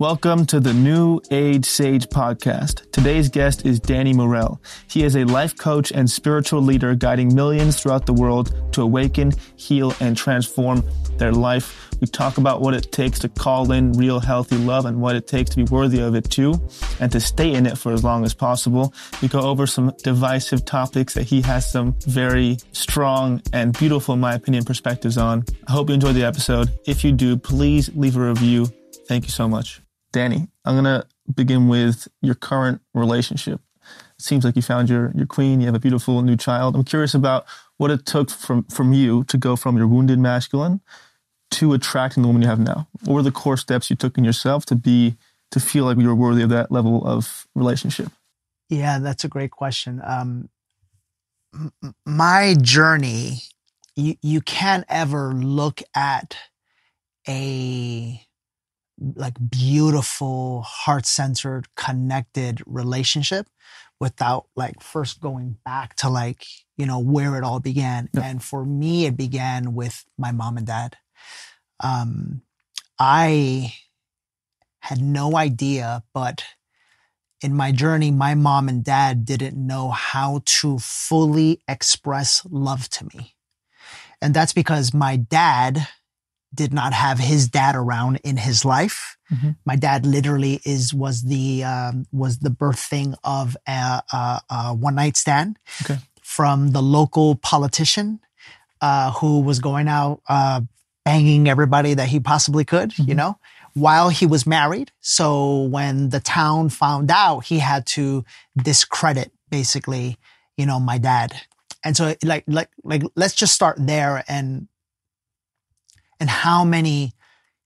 Welcome to the New Age Sage podcast. Today's guest is Danny Morel. He is a life coach and spiritual leader guiding millions throughout the world to awaken, heal, and transform their life. We talk about what it takes to call in real healthy love and what it takes to be worthy of it too, and to stay in it for as long as possible. We go over some divisive topics that he has some very strong and beautiful, in my opinion, perspectives on. I hope you enjoyed the episode. If you do, please leave a review. Thank you so much. Danny, I'm to begin with your current relationship. It seems like you found your, your queen. You have a beautiful new child. I'm curious about what it took from, from you to go from your wounded masculine to attracting the woman you have now. What were the core steps you took in yourself to be, to feel like you were worthy of that level of relationship? Yeah, that's a great question. Um, m- my journey, you, you can't ever look at a like beautiful, heart centered, connected relationship without like first going back to like, you know, where it all began. Yeah. And for me, it began with my mom and dad. Um, I had no idea, but in my journey, my mom and dad didn't know how to fully express love to me. And that's because my dad did not have his dad around in his life. Mm-hmm. My dad literally is was the um, was the birthing of a, a, a one night stand okay. from the local politician uh, who was going out uh, banging everybody that he possibly could. Mm-hmm. You know, while he was married. So when the town found out, he had to discredit basically, you know, my dad. And so like like like let's just start there and and how many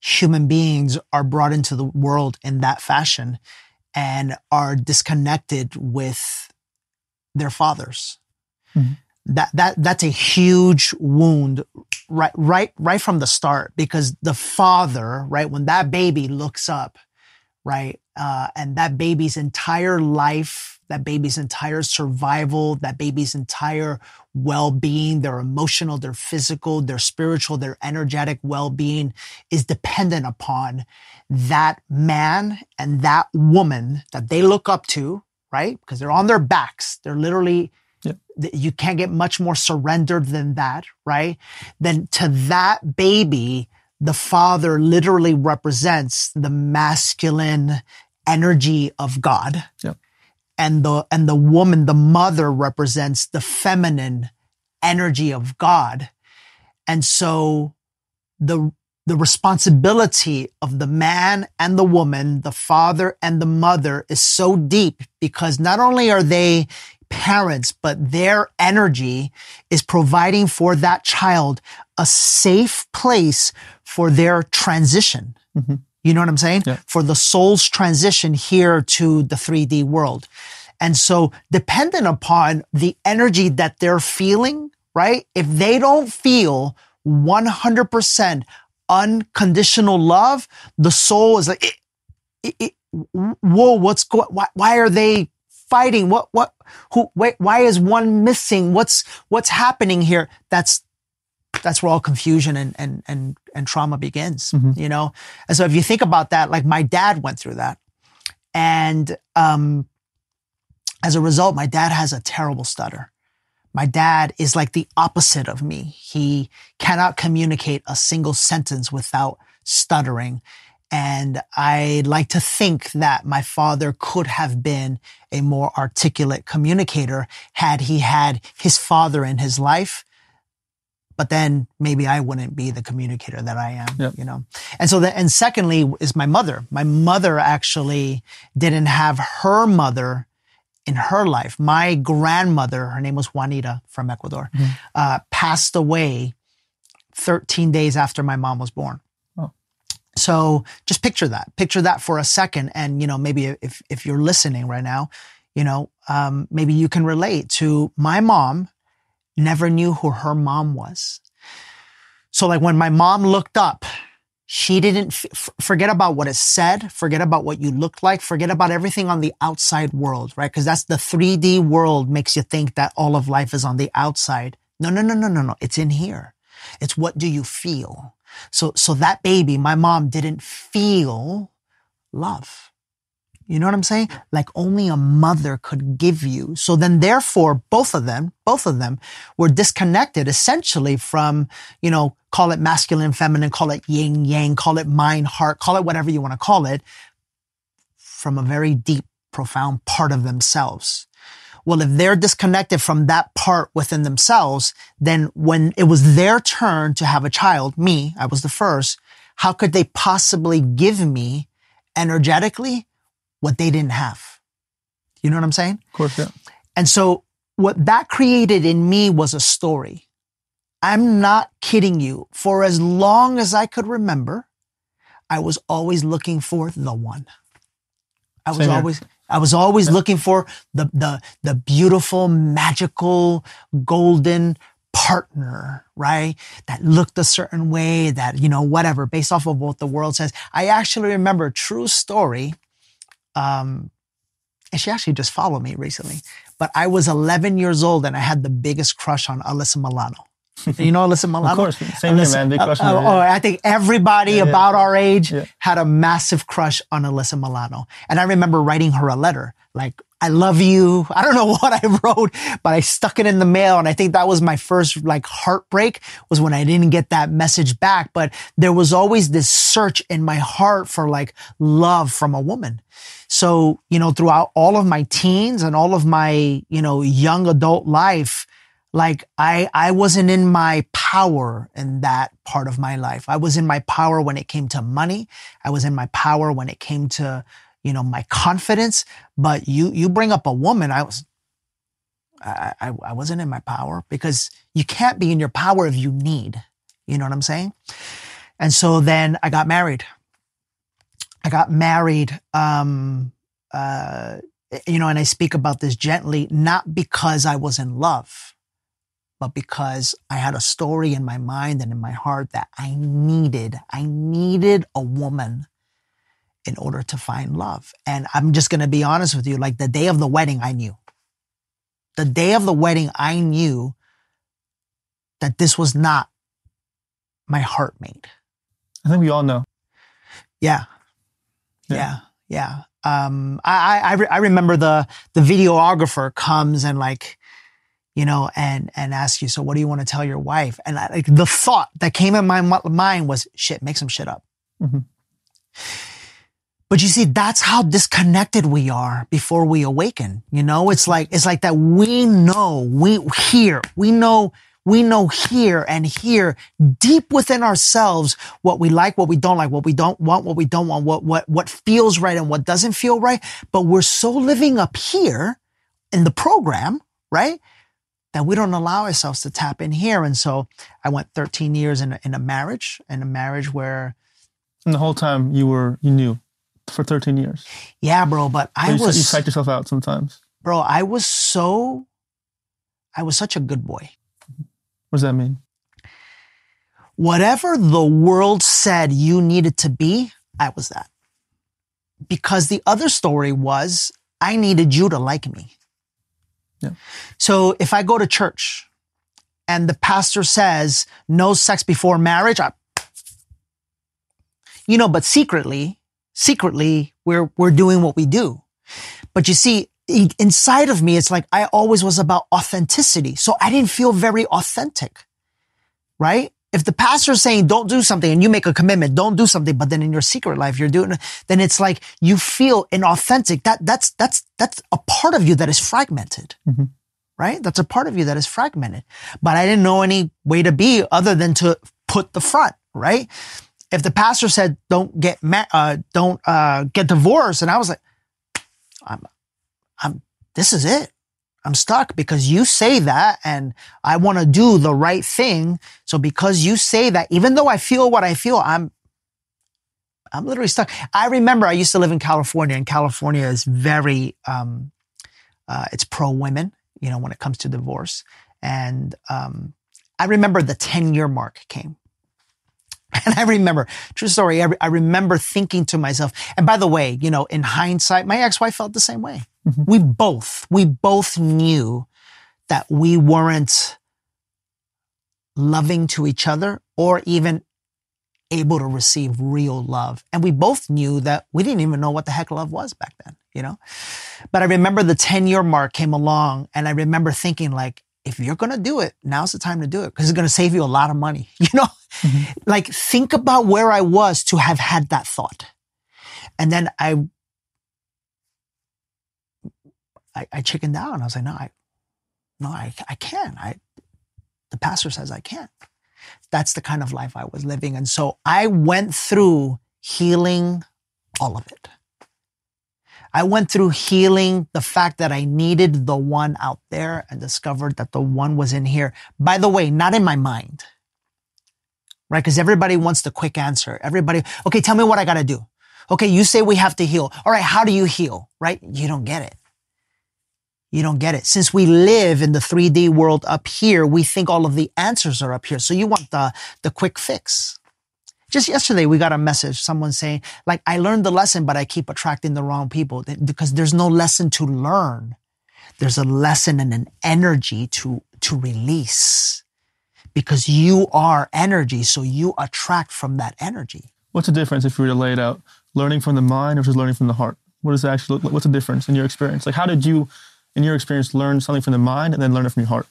human beings are brought into the world in that fashion and are disconnected with their fathers. Mm-hmm. That that that's a huge wound right right right from the start because the father, right, when that baby looks up, right, uh, and that baby's entire life that baby's entire survival, that baby's entire well-being, their emotional, their physical, their spiritual, their energetic well-being is dependent upon that man and that woman that they look up to, right? Because they're on their backs. They're literally Yep. You can't get much more surrendered than that, right? Then to that baby, the father literally represents the masculine energy of God. Yep and the and the woman the mother represents the feminine energy of god and so the the responsibility of the man and the woman the father and the mother is so deep because not only are they parents but their energy is providing for that child a safe place for their transition mm-hmm. You know what I'm saying? Yeah. For the soul's transition here to the 3D world. And so dependent upon the energy that they're feeling, right? If they don't feel 100% unconditional love, the soul is like, it, it, whoa, what's going, why, why are they fighting? What, what, who, wait, why is one missing? What's, what's happening here? That's, that's where all confusion and, and, and, and trauma begins, mm-hmm. you know? And so if you think about that, like my dad went through that. And, um, as a result, my dad has a terrible stutter. My dad is like the opposite of me. He cannot communicate a single sentence without stuttering. And I like to think that my father could have been a more articulate communicator had he had his father in his life but then maybe I wouldn't be the communicator that I am, yep. you know? And so and secondly is my mother. My mother actually didn't have her mother in her life. My grandmother, her name was Juanita from Ecuador, mm-hmm. uh, passed away 13 days after my mom was born. Oh. So just picture that, picture that for a second. And, you know, maybe if, if you're listening right now, you know, um, maybe you can relate to my mom never knew who her mom was. So like when my mom looked up, she didn't f- forget about what is said, forget about what you look like, forget about everything on the outside world, right? Because that's the 3D world makes you think that all of life is on the outside. No, no, no, no, no, no. It's in here. It's what do you feel? So, so that baby, my mom didn't feel love. You know what I'm saying? Like only a mother could give you. So then therefore, both of them, both of them were disconnected essentially from, you know, call it masculine, feminine, call it yin, yang, call it mind, heart, call it whatever you want to call it from a very deep, profound part of themselves. Well, if they're disconnected from that part within themselves, then when it was their turn to have a child, me, I was the first, how could they possibly give me energetically what they didn't have? You know what I'm saying? Of course, yeah. And so what that created in me was a story. I'm not kidding you. For as long as I could remember, I was always looking for the one. I was always I was always looking for the the the beautiful, magical, golden partner, right? That looked a certain way, that, you know, whatever, based off of what the world says. I actually remember a true story. Um, and she actually just followed me recently. But I was 11 years old and I had the biggest crush on Alyssa Milano. you know Alyssa Milano? Of course, same Alyssa- man. Big uh, crush on uh, yeah. oh, I think everybody Yeah, yeah. about our age Yeah. had a massive crush on Alyssa Milano. And I remember writing her a letter like, I love you. I don't know what I wrote, but I stuck it in the mail. And I think that was my first like heartbreak was when I didn't get that message back. But there was always this search in my heart for like love from a woman. So, you know, throughout all of my teens and all of my, you know, young adult life, like I, I wasn't in my power in that part of my life. I was in my power when it came to money. I was in my power when it came to, you know, my confidence. But you, you bring up a woman, I was, I, I, I wasn't in my power because you can't be in your power if you need. You know what I'm saying? And so then I got married. I got married, um, uh, you know, and I speak about this gently, not because I was in love, but because I had a story in my mind and in my heart that I needed, I needed a woman in order to find love. And I'm just going to be honest with you. Like the day of the wedding, I knew. The day of the wedding, I knew that this was not my heart mate. I think we all know. Yeah. Yeah. Yeah. Yeah. Um, I, I, I, re- I remember the, the videographer comes and like, you know, and, and asks you, so what do you want to tell your wife? And I, like the thought that came in my mind was shit, make some shit up. Mhm. But you see, that's how disconnected we are before we awaken. You know, it's like, it's like that we know, we hear, we know, we know here and here deep within ourselves what we like, what we don't like, what we don't want, what we don't want, what, what, what feels right and what doesn't feel right. But we're so living up here in the program, right? That we don't allow ourselves to tap in here. And so I went 13 years in a, in a marriage, in a marriage where, And the whole time you were, you knew for 13 years. yeah, bro, but I you, was, you psyched yourself out sometimes. bro, I was so, I was such a good boy. What does that mean? whatever the world said you needed to be, I was that. Because the other story was I needed you to like me. Yeah. So if I go to church and the pastor says no sex before marriage, I, you know, but secretly, secretly, we're, we're doing what we do. But you see, inside of me, it's like I always was about authenticity. So I didn't feel very authentic right? If the pastor is saying don't do something and you make a commitment, don't do something, but then in your secret life you're doing it, then it's like you feel inauthentic. That that's that's that's a part of you that is fragmented. Mhm. Right? That's a part of you that is fragmented. But I didn't know any way to be other than to put the front, right? If the pastor said don't get ma- uh, don't uh, get divorced, and I was like, I'm, I'm, this is it. I'm stuck because you say that and I want to do the right thing. So because you say that, even though I feel what I feel, I'm, I'm literally stuck. I remember I used to live in California and California is very, um, uh, it's pro women, you know, when it comes to divorce. And, um, I remember the 10 year mark came. And I remember, true story, I, re- I remember thinking to myself, and by the way, you know, in hindsight, my ex-wife felt the same way. Mm-hmm. We both, we both knew that we weren't loving to each other or even able to receive real love. And we both knew that we didn't even know what the heck love was back then, you know? But I remember the 10 year mark came along and I remember thinking like, if you're going to do it, now's the time to do it because it's going to save you a lot of money. You know, mm-hmm. like think about where I was to have had that thought. And then I, I, I chickened out. and I was like, no, I, no, I, I can't. I, the pastor says I can't. That's the kind of life I was living. And so I went through healing all of it. I went through healing the fact that I needed the one out there and discovered that the one was in here. By the way, not in my mind, right? Because everybody wants the quick answer. Everybody, okay, tell me what I got to do. Okay, you say we have to heal. All right, how do you heal, right? You don't get it. You don't get it. Since we live in the 3D world up here, we think all of the answers are up here. So you want the, the quick fix. Just yesterday, we got a message, someone saying, like, I learned the lesson, but I keep attracting the wrong people because there's no lesson to learn. There's a lesson and an energy to, to release because you are energy. So you attract from that energy. What's the difference if we were to lay it out? Learning from the mind versus learning from the heart? What does it actually look like? What's the difference in your experience? Like, how did you, in your experience, learn something from the mind and then learn it from your heart?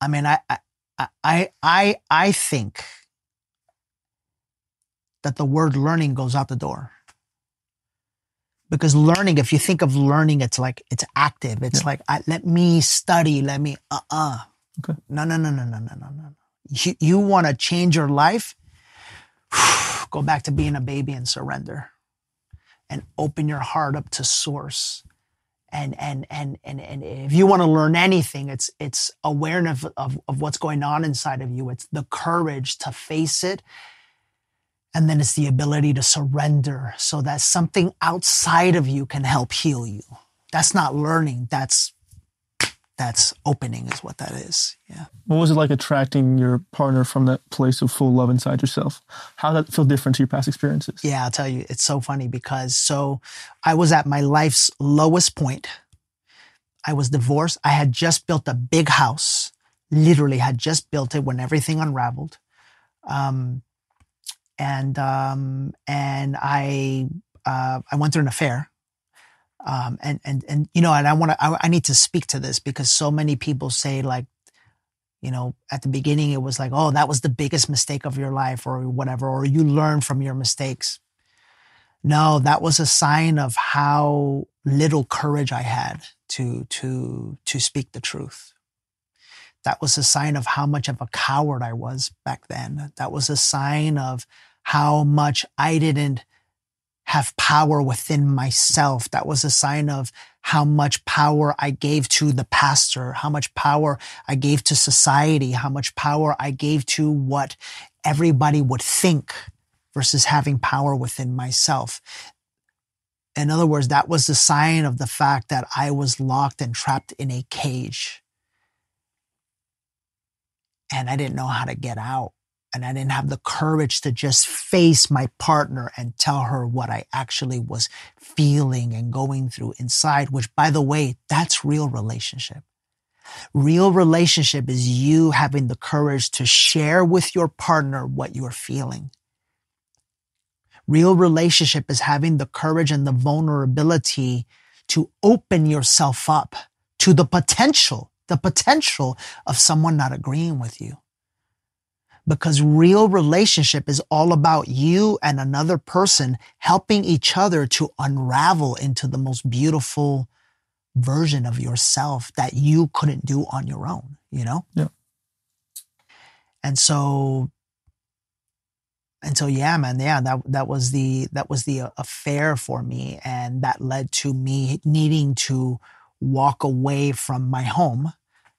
I mean, I, I, I, I, I think that the word learning goes out the door. Because learning, if you think of learning, it's like, it's active. It's yeah. like, I, let me study, let me, uh uh Okay. No, no, no, no, no, no, no, no. You, you want to change your life? Go back to being a baby and surrender and open your heart up to source. And, and, and, and, and if you want to learn anything, it's, it's awareness of, of, of what's going on inside of you. It's the courage to face it and then it's the ability to surrender so that something outside of you can help heal you. That's not learning. That's that's opening is what that is. Yeah. What was it like attracting your partner from that place of full love inside yourself? How did that feel different to your past experiences? Yeah, I'll tell you, it's so funny because so I was at my life's lowest point. I was divorced. I had just built a big house, literally had just built it when everything unraveled. Um, and um, and I uh, I went through an affair. Um, and and and you know, and I want to I, I need to speak to this because so many people say like, you know, at the beginning it was like, oh, that was the biggest mistake of your life or whatever, or you learn from your mistakes. No, that was a sign of how little courage I had to to to speak the truth. That was a sign of how much of a coward I was back then. That was a sign of how much I didn't have power within myself. That was a sign of how much power I gave to the pastor, how much power I gave to society, how much power I gave to what everybody would think versus having power within myself. In other words, that was the sign of the fact that I was locked and trapped in a cage and I didn't know how to get out. And I didn't have the courage to just face my partner and tell her what I actually was feeling and going through inside, which by the way, that's real relationship. Real relationship is you having the courage to share with your partner what you're feeling. Real relationship is having the courage and the vulnerability to open yourself up to the potential the potential of someone not agreeing with you. Because real relationship is all about you and another person helping each other to unravel into the most beautiful version of yourself that you couldn't do on your own, you know? Yeah. And so and so yeah man yeah that that was the that was the uh, affair for me and that led to me needing to walk away from my home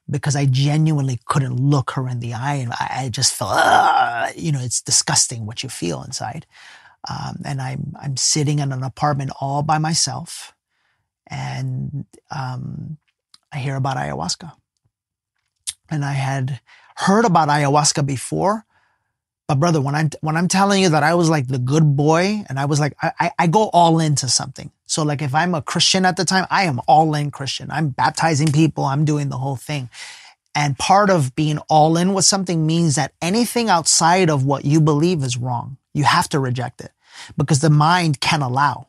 because I genuinely couldn't look her in the eye. And I, I just felt, you know, it's disgusting what you feel inside. Um, and I'm, I'm sitting in an apartment all by myself and, um, I hear about ayahuasca. And I had heard about ayahuasca before, but brother, when I'm when I'm telling you that I was like the good boy, and I was like, I, I go all into something. So like if I'm a Christian at the time, I am all in Christian. I'm baptizing people. I'm doing the whole thing. And part of being all in with something means that anything outside of what you believe is wrong. You have to reject it because the mind can allow.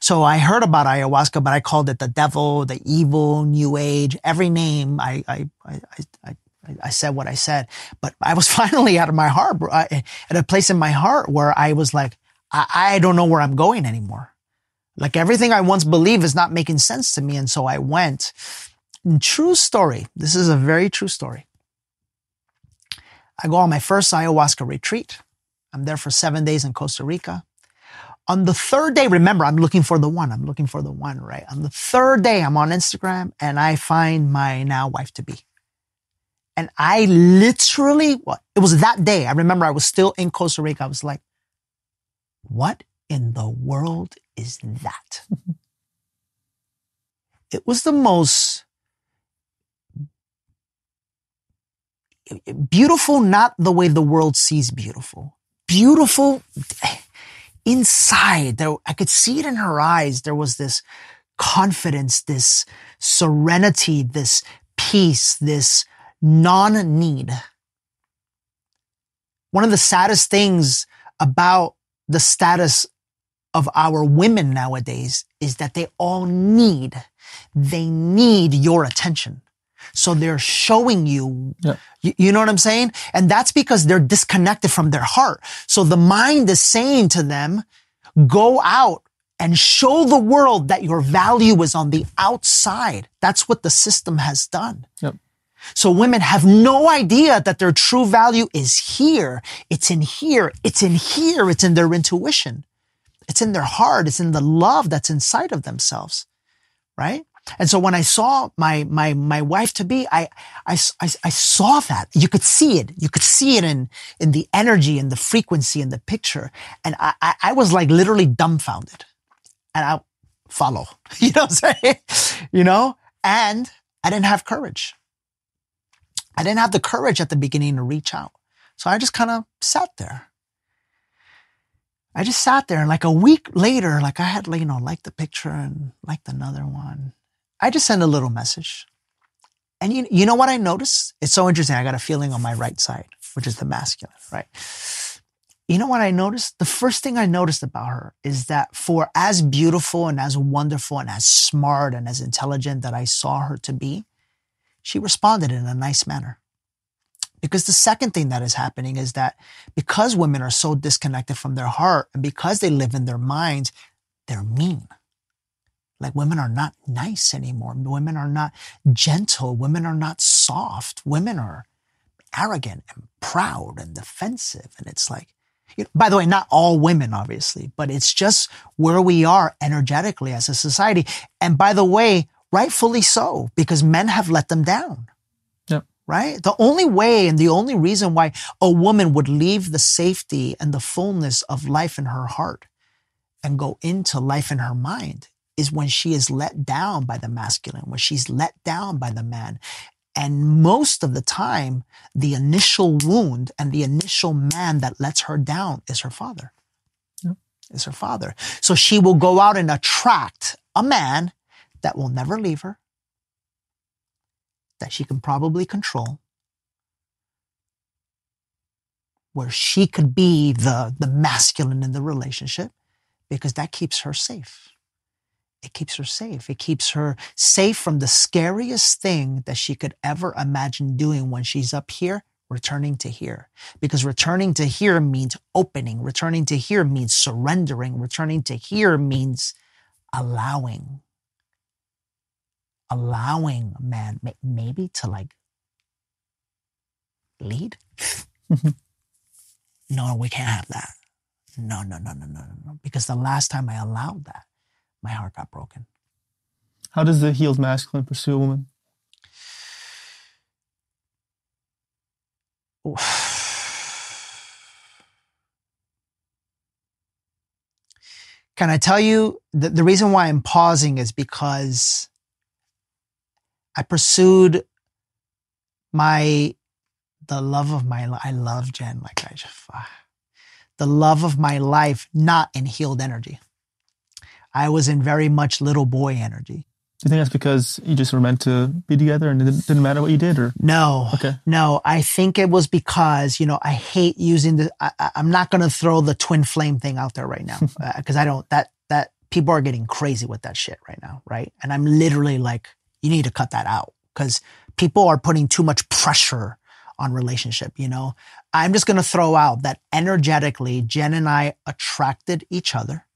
So I heard about ayahuasca, but I called it the devil, the evil, new age, every name. I, I, I, I, I said what I said, but I was finally out of my heart, at a place in my heart where I was like, I, I don't know where I'm going anymore. Like everything I once believed is not making sense to me. And so I went. And true story. This is a very true story. I go on my first ayahuasca retreat. I'm there for seven days in Costa Rica. On the third day, remember, I'm looking for the one. I'm looking for the one, right? On the third day, I'm on Instagram and I find my now wife to be. And I literally, well, it was that day. I remember I was still in Costa Rica. I was like, what in the world is that? it was the most beautiful, not the way the world sees beautiful. Beautiful inside. There, I could see it in her eyes. There was this confidence, this serenity, this peace, this non-need. One of the saddest things about the status of our women nowadays is that they all need, they need your attention. So they're showing you, yeah. you, you, know what I'm saying? And that's because they're disconnected from their heart. So the mind is saying to them, go out and show the world that your value is on the outside. That's what the system has done. Yep. So women have no idea that their true value is here. It's in here. It's in here. It's in their intuition. It's in their heart. It's in the love that's inside of themselves. Right? And so when I saw my, my, my wife to be, I, I, I, I, saw that. You could see it. You could see it in, in the energy and the frequency and the picture. And I, I, I was like literally dumbfounded and I follow, you know what I'm saying? you know, and I didn't have courage. I didn't have the courage at the beginning to reach out. So I just kind of sat there. I just sat there and like a week later, like I had, you know, liked the picture and liked another one. I just sent a little message. And you, you know what I noticed? It's so interesting. I got a feeling on my right side, which is the masculine, right? You know what I noticed? The first thing I noticed about her is that for as beautiful and as wonderful and as smart and as intelligent that I saw her to be, she responded in a nice manner. Because the second thing that is happening is that because women are so disconnected from their heart and because they live in their minds, they're mean. Like women are not nice anymore. Women are not gentle. Women are not soft. Women are arrogant and proud and defensive. And it's like, you know, by the way, not all women, obviously, but it's just where we are energetically as a society. And by the way, rightfully so, because men have let them down. Yep. Right? The only way and the only reason why a woman would leave the safety and the fullness of life in her heart and go into life in her mind is when she is let down by the masculine, when she's let down by the man. And most of the time, the initial wound and the initial man that lets her down is her father. Yep. Is her father. So she will go out and attract a man that will never leave her, that she can probably control, where she could be the, the masculine in the relationship because that keeps her safe. It keeps her safe. It keeps her safe from the scariest thing that she could ever imagine doing when she's up here, returning to here. Because returning to here means opening. Returning to here means surrendering. Returning to here means allowing allowing man maybe to like lead. no, we can't have that. No, no, no, no, no, no. Because the last time I allowed that, my heart got broken. How does the healed masculine pursue a woman? Can I tell you the, the reason why I'm pausing is because I pursued my the love of my life. I love Jen like I just ah. the love of my life, not in healed energy. I was in very much little boy energy. Do you think that's because you just were meant to be together and it didn't, didn't matter what you did or? No. Okay. No, I think it was because, you know, I hate using the, I, I'm not going to throw the twin flame thing out there right now uh, because I don't, that, that people are getting crazy with that shit right now. Right. And I'm literally like, you need to cut that out because people are putting too much pressure on relationship. You know, I'm just going to throw out that energetically, Jen and I attracted each other.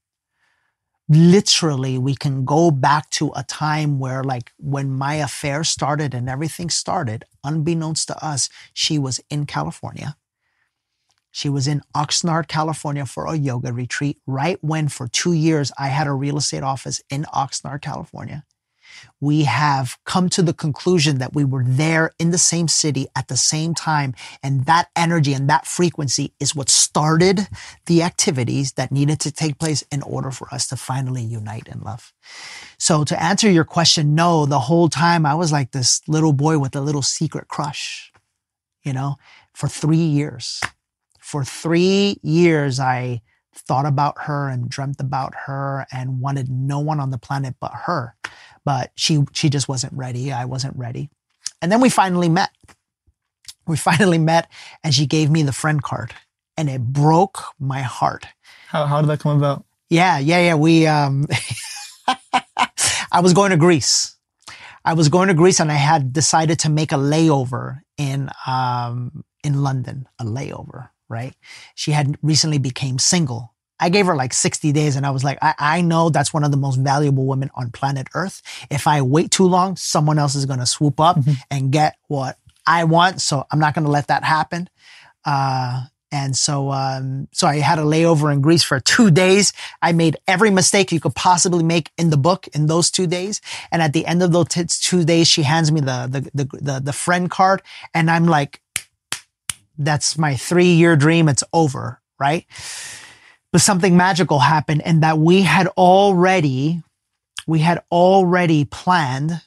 Literally we can go back to a time where like when my affair started and everything started unbeknownst to us she was in california. She was in oxnard california for a yoga retreat right when for two years i had a real estate office in oxnard california we have come to the conclusion that we were there in the same city at the same time. And that energy and that frequency is what started the activities that needed to take place in order for us to finally unite in love. So to answer your question, no, the whole time I was like this little boy with a little secret crush, you know, for three years. For three years, I thought about her and dreamt about her and wanted no one on the planet but her but she she just wasn't ready. I wasn't ready. And then we finally met. We finally met and she gave me the friend card and it broke my heart. How, how did that come about? Yeah, yeah, yeah. We um I was going to Greece. I was going to Greece and I had decided to make a layover in um in London, a layover, right? She had recently became single I gave her like 60 days and I was like, I, I know that's one of the most valuable women on planet Earth. If I wait too long, someone else is going to swoop up Mhm. and get what I want. So I'm not going to let that happen. Uh, and so, um, so I had a layover in Greece for two days. I made every mistake you could possibly make in the book in those two days. And at the end of those t- two days, she hands me the, the, the, the, the friend card. And I'm like, that's my three year dream. It's over. Right but something magical happened and that we had already we had already planned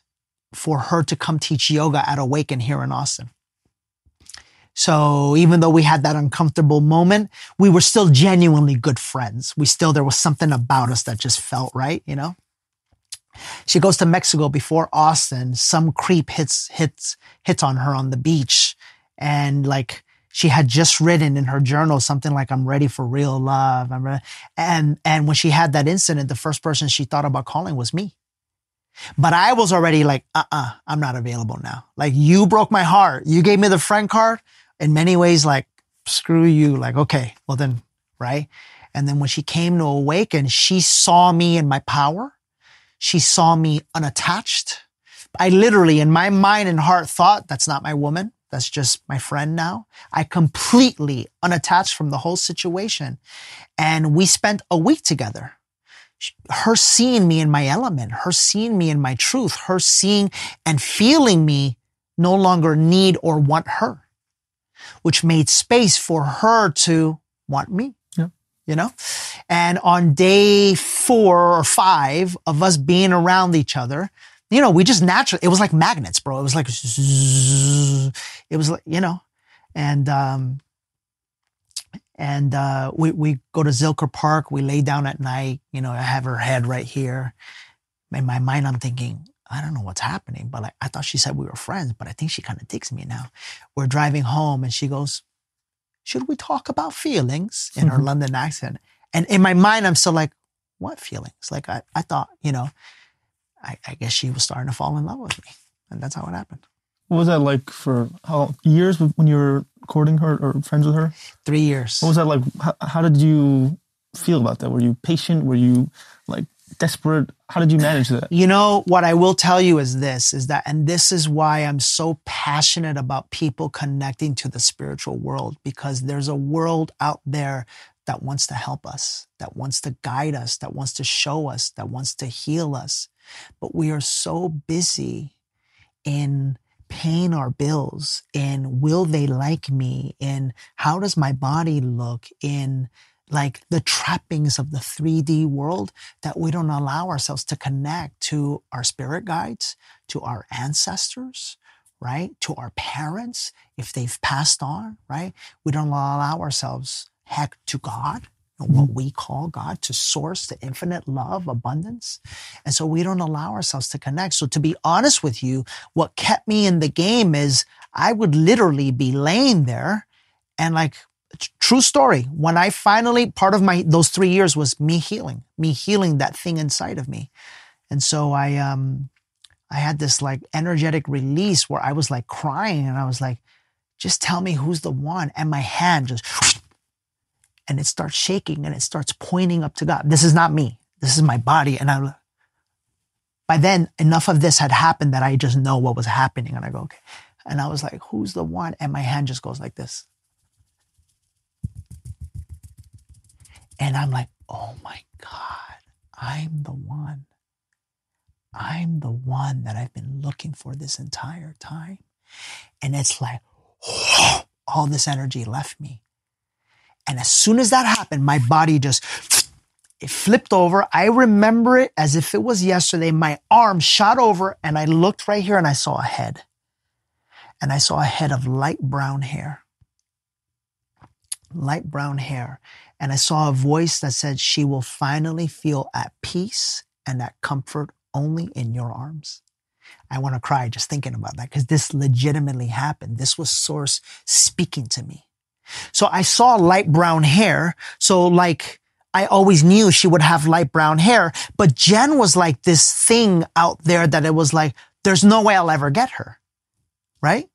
for her to come teach yoga at awaken here in austin. So even though we had that uncomfortable moment we were still genuinely good friends. We still there was something about us that just felt right you know? She goes to mexico before austin. Some creep hits hits hits on her on the beach and like she had just written in her journal something like i'm ready for real love. And and when she had that incident the first person she thought about calling was me. But i was already like uh-uh i'm not available now. Like you broke my heart. You gave me the friend card. In many ways like screw you. Like okay well then right? And then when she came to awaken she saw me in my power. She saw me unattached. I literally in my mind and heart thought that's not my woman that's just my friend now. I completely unattached from the whole situation. And we spent a week together. Her seeing me in my element, her seeing me in my truth, her seeing and feeling me no longer need or want her, which made space for her to want me. Yeah. You know? And on day four or five of us being around each other, you know, we just naturally, it was like magnets, bro. It was like, zzz, it was like, you know, and, um, and, uh, we, we go to Zilker Park. We lay down at night. You know, I have her head right here. In my mind, I'm thinking, I don't know what's happening, but like, I thought she said we were friends, but I think she kind of digs me now. We're driving home and she goes, should we talk about feelings in her Mhm. London accent? And in my mind, I'm still like, what feelings? Like I, I thought, you know, I, I guess she was starting to fall in love with me. And that's how it happened. What was that like for how years when you were courting her or friends with her? Three years. What was that like? How, how did you feel about that? Were you patient? Were you like desperate? How did you manage that? You know, what I will tell you is this is that, and this is why I'm so passionate about people connecting to the spiritual world because there's a world out there that wants to help us, that wants to guide us, that wants to show us, that wants to heal us. But we are so busy in paying our bills, in will they like me, in how does my body look, in like the trappings of the 3D world that we don't allow ourselves to connect to our spirit guides, to our ancestors, right? To our parents, if they've passed on, right? We don't allow ourselves, heck, to God, what we call God, to source, to infinite love, abundance. And so we don't allow ourselves to connect. So to be honest with you, what kept me in the game is I would literally be laying there and like, true story. When I finally, part of my, those three years was me healing, me healing that thing inside of me. And so I, um, I had this like energetic release where I was like crying and I was like, just tell me who's the one. And my hand just, and it starts shaking and it starts pointing up to God. This is not me. This is my body. And I, by then, enough of this had happened that I just know what was happening. And I go, okay. And I was like, who's the one? And my hand just goes like this. And I'm like, oh my God, I'm the one. I'm the one that I've been looking for this entire time. And it's like, all this energy left me. And as soon as that happened, my body just it flipped over. I remember it as if it was yesterday. My arm shot over and I looked right here and I saw a head. And I saw a head of light brown hair. Light brown hair. And I saw a voice that said, She will finally feel at peace and at comfort only in your arms. I want to cry just thinking about that because this legitimately happened. This was Source speaking to me. So I saw light brown hair. So like, I always knew she would have light brown hair, but Jen was like this thing out there that it was like, there's no way I'll ever get her. Right?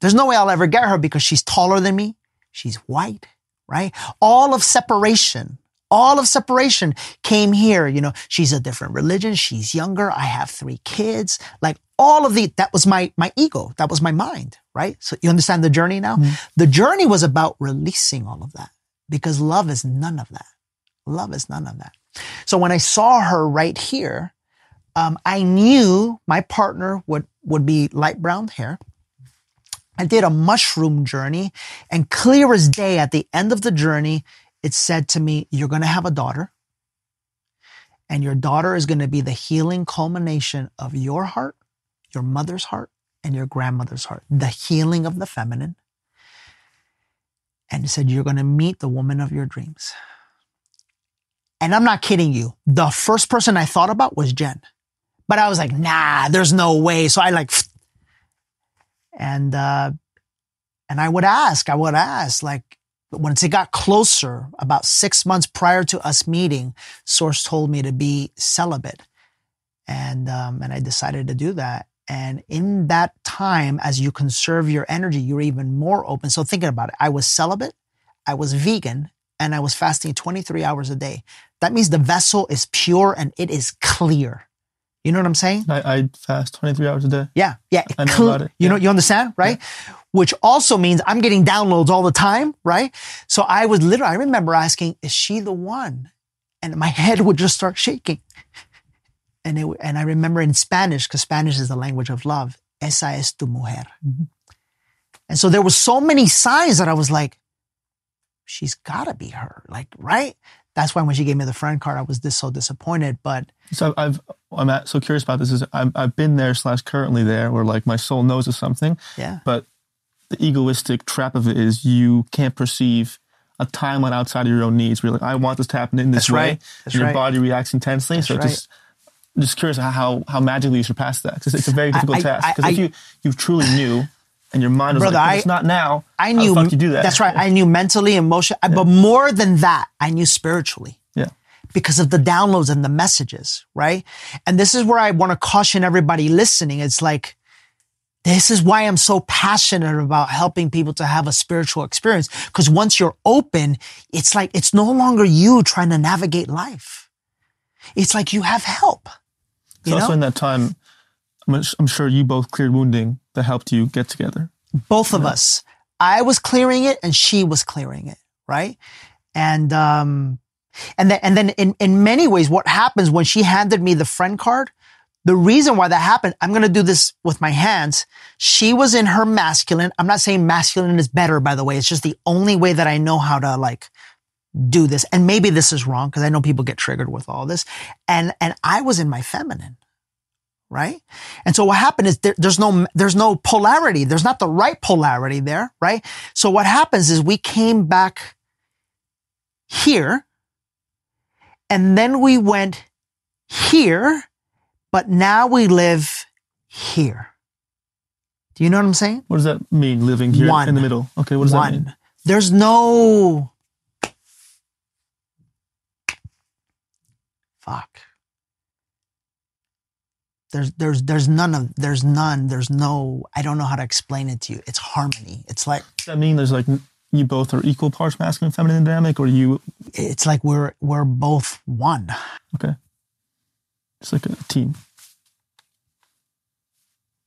There's no way I'll ever get her because she's taller than me. She's white, right? All of separation, all of separation came here. You know, she's a different religion. She's younger. I have three kids. Like all of the, that was my, my ego. That was my mind, right? So you understand the journey now? Mm-hmm. The journey was about releasing all of that because love is none of that. Love is none of that. So when I saw her right here, um, I knew my partner would, would be light brown hair. I did a mushroom journey and clear as day at the end of the journey, it said to me, you're going to have a daughter and your daughter is going to be the healing culmination of your heart your mother's heart and your grandmother's heart, the healing of the feminine. And said, You're going to meet the woman of your dreams. And I'm not kidding you. The first person I thought about was Jen. But I was like, nah, there's no way. So I like, and, uh, and I would ask, I would ask, like, once it got closer, about six months prior to us meeting, Source told me to be celibate. And, um, and I decided to do that. And in that time, as you conserve your energy, you're even more open. So thinking about it, I was celibate, I was vegan, and I was fasting 23 hours a day. That means the vessel is pure and it is clear. You know what I'm saying? I, I fast 23 hours a day. Yeah. Yeah. I know about it. You yeah. know, you understand, right? Yeah. Which also means I'm getting downloads all the time, right? So I was literally, I remember asking, is she the one? And my head would just start shaking and it, and I remember in Spanish because Spanish is the language of love. Esa es tu mujer. Mm-hmm. And so there were so many signs that I was like, she's got to be her. Like, right? That's why when she gave me the friend card, I was this so disappointed. But so I've I'm at, so curious about this. Is I've, I've been there slash currently there where like my soul knows of something. Yeah. But the egoistic trap of it is you can't perceive a timeline outside of your own needs. Where you're like, I want this to happen in this That's way. Right. That's and your right. body reacts intensely. That's so right. just I'm just curious how how magically you surpassed that because it's a very difficult I, task. Because if you you truly knew and your mind was Brother, like, I, it's not now. I knew. How the fuck you do that? That's right. I knew mentally, emotionally, yeah. but more than that, I knew spiritually. Yeah. Because of the downloads and the messages, right? And this is where I want to caution everybody listening. It's like, this is why I'm so passionate about helping people to have a spiritual experience. Because once you're open, it's like, it's no longer you trying to navigate life. It's like you have help. So also in that time, I'm sure you both cleared wounding that helped you get together. Both of us. I was clearing it and she was clearing it, right? And um and then and then in, in many ways, what happens when she handed me the friend card, the reason why that happened, I'm gonna do this with my hands. She was in her masculine. I'm not saying masculine is better, by the way. It's just the only way that I know how to like do this. And maybe this is wrong because I know people get triggered with all this. And, and I was in my feminine. Right. And so what happened is there, there's no, there's no polarity. There's not the right polarity there. Right. So what happens is we came back here And then we went here, but now we live here. Do you know what I'm saying? What does that mean? Living here One. in the middle. Okay, what does One. that mean? There's no fuck. There's there's there's none of there's none there's no I don't know how to explain it to you. It's harmony. It's like Does that mean there's like you both are equal parts masculine and feminine dynamic, or you it's like we're we're both one. okay? It's like a team.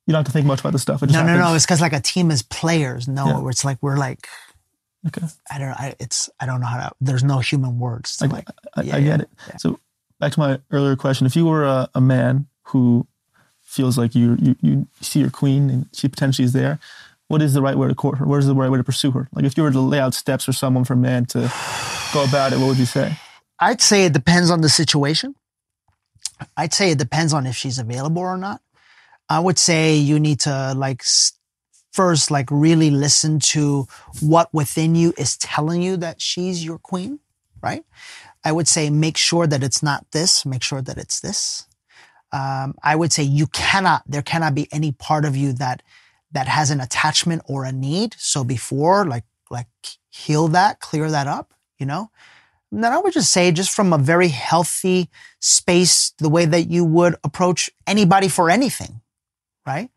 You don't have to think much about this stuff. It just No, no, no. It's because like a team is players. No, Yeah. it's like we're like Okay, I don't. I it's I don't know how to. There's no human words. I, like I, yeah, I get yeah, it. So back to my earlier question: If you were a, a man who feels like you, you you see your queen and she potentially is there, what is the right way to court her? What is the right way to pursue her? Like if you were to lay out steps for someone for a man to go about it, what would you say? I'd say it depends on the situation. I'd say it depends on if she's available or not. I would say you need to like first like really listen to what within you is telling you that she's your queen, right? I would say make sure that it's not this, make sure that it's this. Um, I would say you cannot, there cannot be any part of you that that has an attachment or a need. So before, like like heal that, clear that up, you know. And then I would just say, just from a very healthy space, the way that you would approach anybody for anything, right?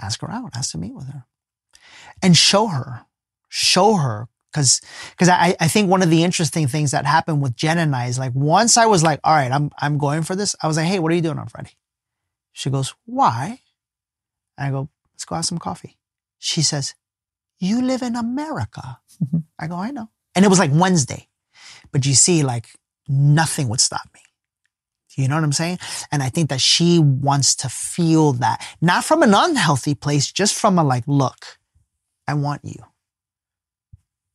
Ask her out, ask to meet with her, and show her, show her. Cause, cause I, I think one of the interesting things that happened with Jen and I is like, once I was like, all right, I'm, I'm going for this. I was like, Hey, what are you doing on Friday? She goes, why? And I go, let's go have some coffee. She says, you live in America. Mhm. I go, I know. And it was like Wednesday. But you see, like nothing would stop me. You know what I'm saying? And I think that she wants to feel that, not from an unhealthy place, just from a like, look, I want you.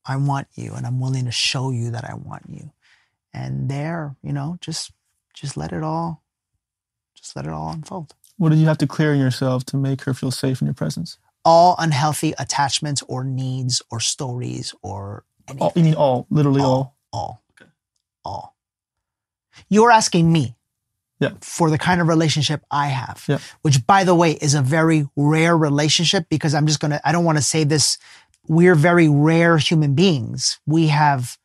I want you, and I'm willing to show you that I want you. And there, you know, just just let it all, just let it all unfold. What did you have to clear in yourself to make her feel safe in your presence? All unhealthy attachments or needs or stories or anything. All, you mean all, literally all. all. All. You're asking me Yeah. for the kind of relationship I have, Yeah. which by the way is a very rare relationship because I'm just going to, I don't want to say this. We're very rare human beings. We have,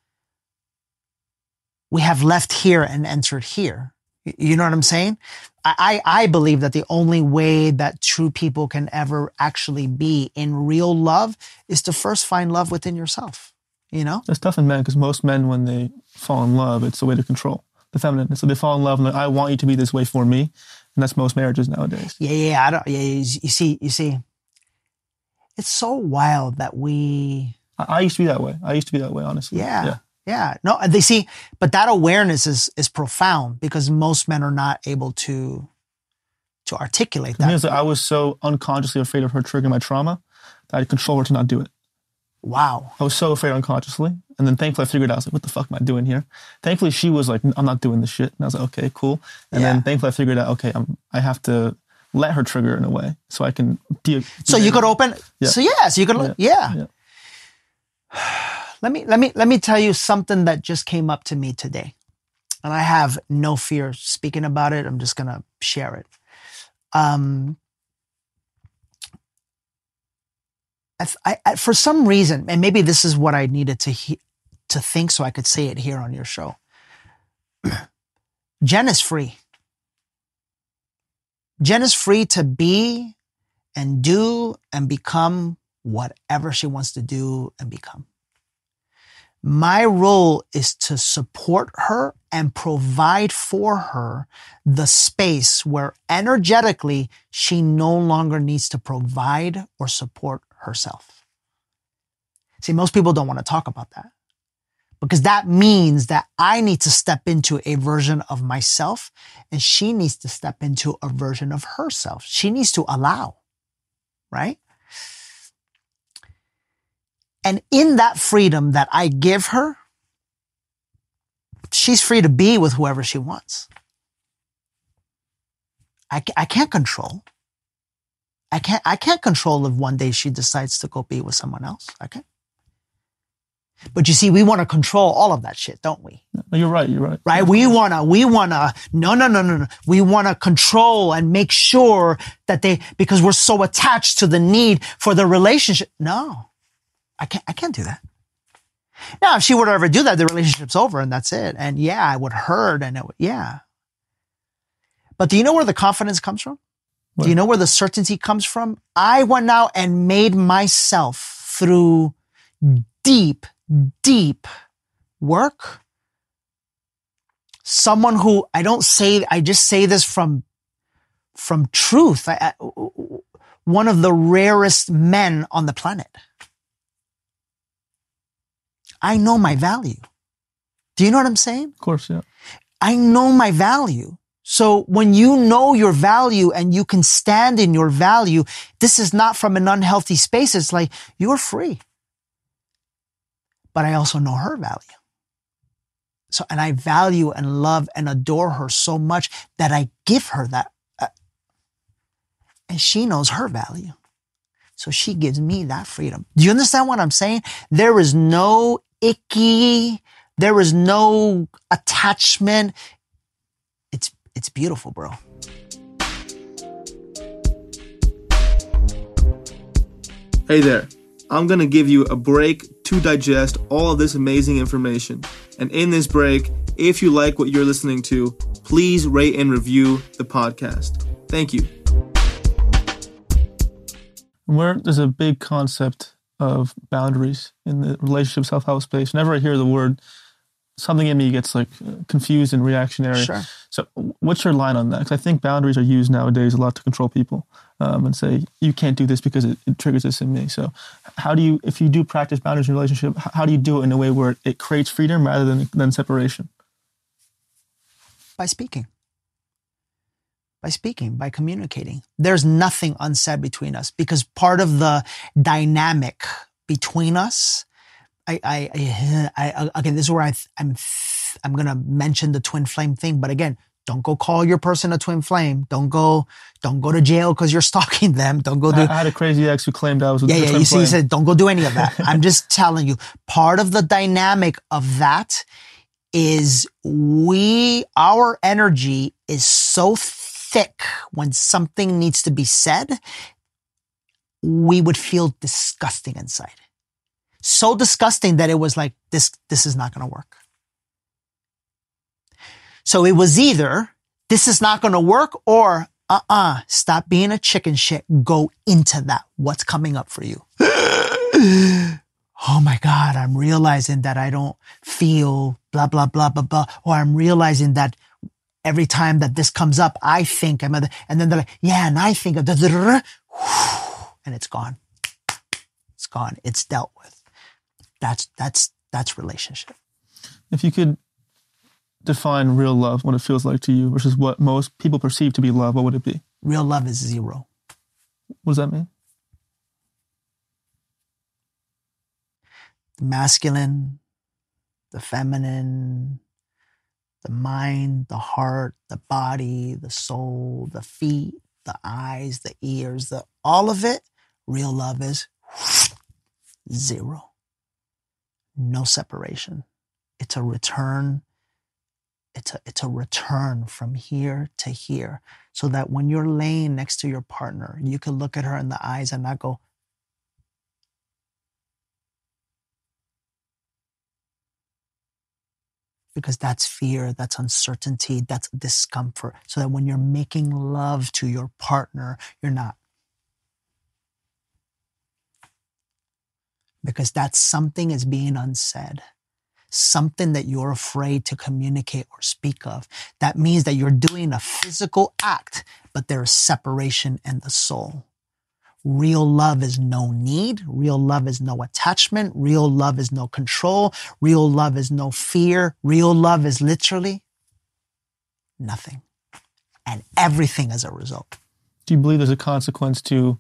we have left here and entered here. You know what I'm saying? I, I believe that the only way that true people can ever actually be in real love is to first find love within yourself. You know? That's tough in men because most men, when they fall in love, it's a way to control the feminine. So they fall in love and like, I want you to be this way for me. And that's most marriages nowadays. Yeah, yeah, yeah. I don't. Yeah, you, you see, you see, it's so wild that we. I, I used to be that way. I used to be that way, honestly. Yeah, Yeah. yeah. No, they see, but that awareness is is profound because most men are not able to to articulate that. I was so unconsciously afraid of her triggering my trauma that I'd control her to not do it. Wow. I was so afraid unconsciously. And then thankfully I figured out, I was like, what the fuck am I doing here? Thankfully she was like, I'm not doing this shit. And I was like, okay, cool. And Yeah. then thankfully I figured out, okay, I'm, I have to let her trigger in a way so I can de- So you could open. Yeah. So yeah. So you could. Yeah. Yeah. yeah. Let me let me let me tell you something that just came up to me today, and I have no fear speaking about it. I'm just gonna share it. Um, I, I, I- for some reason, and maybe this is what I needed to he, to think, so I could say it here on your show. Jen is free. Jen is free to be and do and become whatever she wants to do and become. My role is to support her and provide for her the space where energetically she no longer needs to provide or support herself. See, most people don't want to talk about that because that means that I need to step into a version of myself and she needs to step into a version of herself. She needs to allow, right? And in that freedom that I give her, she's free to be with whoever she wants. I, I can't control. I can't, I can't control if one day she decides to go be with someone else. Can't. But you see, we want to control all of that shit, don't we? You're right. You're right. Right? We want to, we want to, no, no, no, no, no. We want to control and make sure that they, because we're so attached to the need for the relationship. No, I can't, I can't do that. Now, if she were to ever do that, the relationship's over and that's it. And yeah, I would hurt and it would, yeah. But do you know where the confidence comes from? What? Do you know where the certainty comes from? I went out and made myself through deep, deep work. Someone who I don't say, I just say this from, from truth. I, I, one of the rarest men on the planet. I know my value. Do you know what I'm saying? Of course, yeah. I know my value. So when you know your value and you can stand in your value, this is not from an unhealthy space. It's like you're free. But I also know her value. So, and I value and love and adore her so much that I give her that. Uh, and she knows her value. So she gives me that freedom. Do you understand what I'm saying? There is no icky. There is no attachment. It's, it's beautiful, bro. Hey there. I'm going to give you a break to digest all of this amazing information. And in this break, if you like what you're listening to, please rate and review the podcast. Thank you. Where there's a big concept of boundaries in the relationship self help space. Whenever I hear the word, something in me gets like confused and reactionary. Sure. So, what's your line on that? Because I think boundaries are used nowadays a lot to control people um, and say you can't do this because it, it, triggers this in me. So, how do you, if you do practice boundaries in relationship, how do you do it in a way where it creates freedom rather than than separation? By speaking. By speaking, by communicating. There's nothing unsaid between us because part of the dynamic between us I, I, I, I, again, this is where I, I'm, I'm to mention the twin flame thing. But again, don't go call your person a twin flame. Don't go, don't go to jail because you're stalking them. Don't go do. I had a crazy ex who claimed I was. yeah, yeah. You see, he said, don't go do any of that. I'm just telling you, part of the dynamic of that is we, our energy is so thick when something needs to be said, we would feel disgusting inside so disgusting that it was like, this, this is not going to work. So it was either this is not going to work or uh-uh, stop being a chicken shit. Go into that. What's coming up for you? oh my God, I'm realizing that I don't feel blah, blah, blah, blah, blah. Or I'm realizing that every time that this comes up, I think I'm, and then they're like, yeah, and I think of, the, and it's gone. It's gone. It's dealt with. That's that's that's relationship. If you could define real love, what it feels like to you, versus what most people perceive to be love, what would it be? Real love is zero. What does that mean? The masculine, the feminine, the mind, the heart, the body, the soul, the feet, the eyes, the ears, the all of it, real love is zero. No separation. It's a return. It's a, it's a return from here to here so that when you're laying next to your partner, you can look at her in the eyes and not go, because that's fear, that's uncertainty, that's discomfort. So that when you're making love to your partner, you're not. Because that something is being unsaid, something that you're afraid to communicate or speak of. That means that you're doing a physical act, but there is separation in the soul. Real love is no need. Real love is no attachment. Real love is no control. Real love is no fear. Real love is literally nothing and everything as a result. Do you believe there's a consequence to,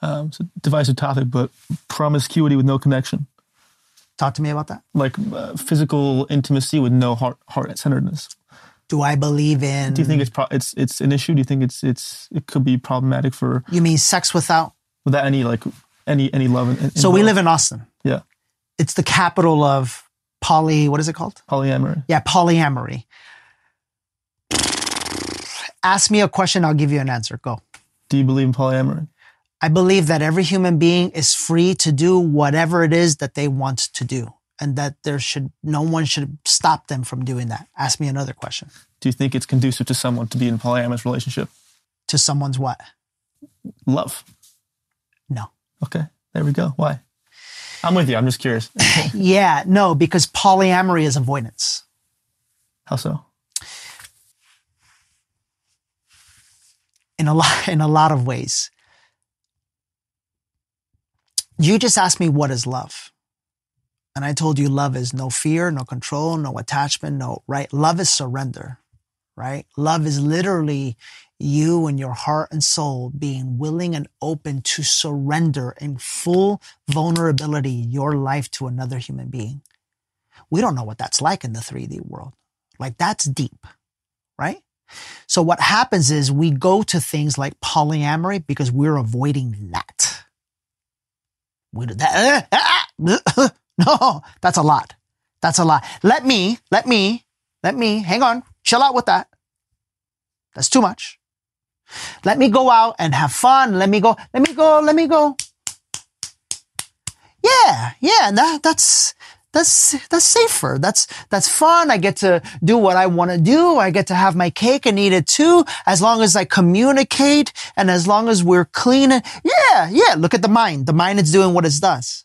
um, it's a divisive topic, but promiscuity with no connection? Talk to me about that. Like uh, physical intimacy with no heart heart centeredness. Do I believe in? Do you think it's pro- it's it's an issue? Do you think it's it's it could be problematic for You mean sex without? without any like any any love? In, So we involved? live in Austin. Yeah. it's the capital of poly, what is it called? Polyamory. Yeah, polyamory. Ask me a question, I'll give you an answer. Go. Do you believe in polyamory? I believe that every human being is free to do whatever it is that they want to do and that there should no one should stop them from doing that. Ask me another question. Do you think it's conducive to someone to be in a polyamorous relationship? To someone's what? Love. No. Okay. There we go. Why? I'm with you. I'm just curious. yeah, no, because polyamory is avoidance. How so? In a lot in a lot of ways. You just asked me what is love? And I told you love is no fear, no control, no attachment, no, right? Love is surrender, right? Love is literally you and your heart and soul being willing and open to surrender in full vulnerability your life to another human being. We don't know what that's like in the 3D world. Like that's deep, right? So what happens is we go to things like polyamory because we're avoiding that. We that. Eh, eh, eh, no, that's a lot. That's a lot. Let me, let me, let me, hang on, chill out with that. That's too much. Let me go out and have fun. Let me go, let me go, let me go. Yeah, yeah, that, that's, that's, that's safer. That's, that's fun. I get to do what I want to do. I get to have my cake and eat it too. As long as I communicate and as long as we're clean. Yeah, yeah. Look at the mind. The mind is doing what it does.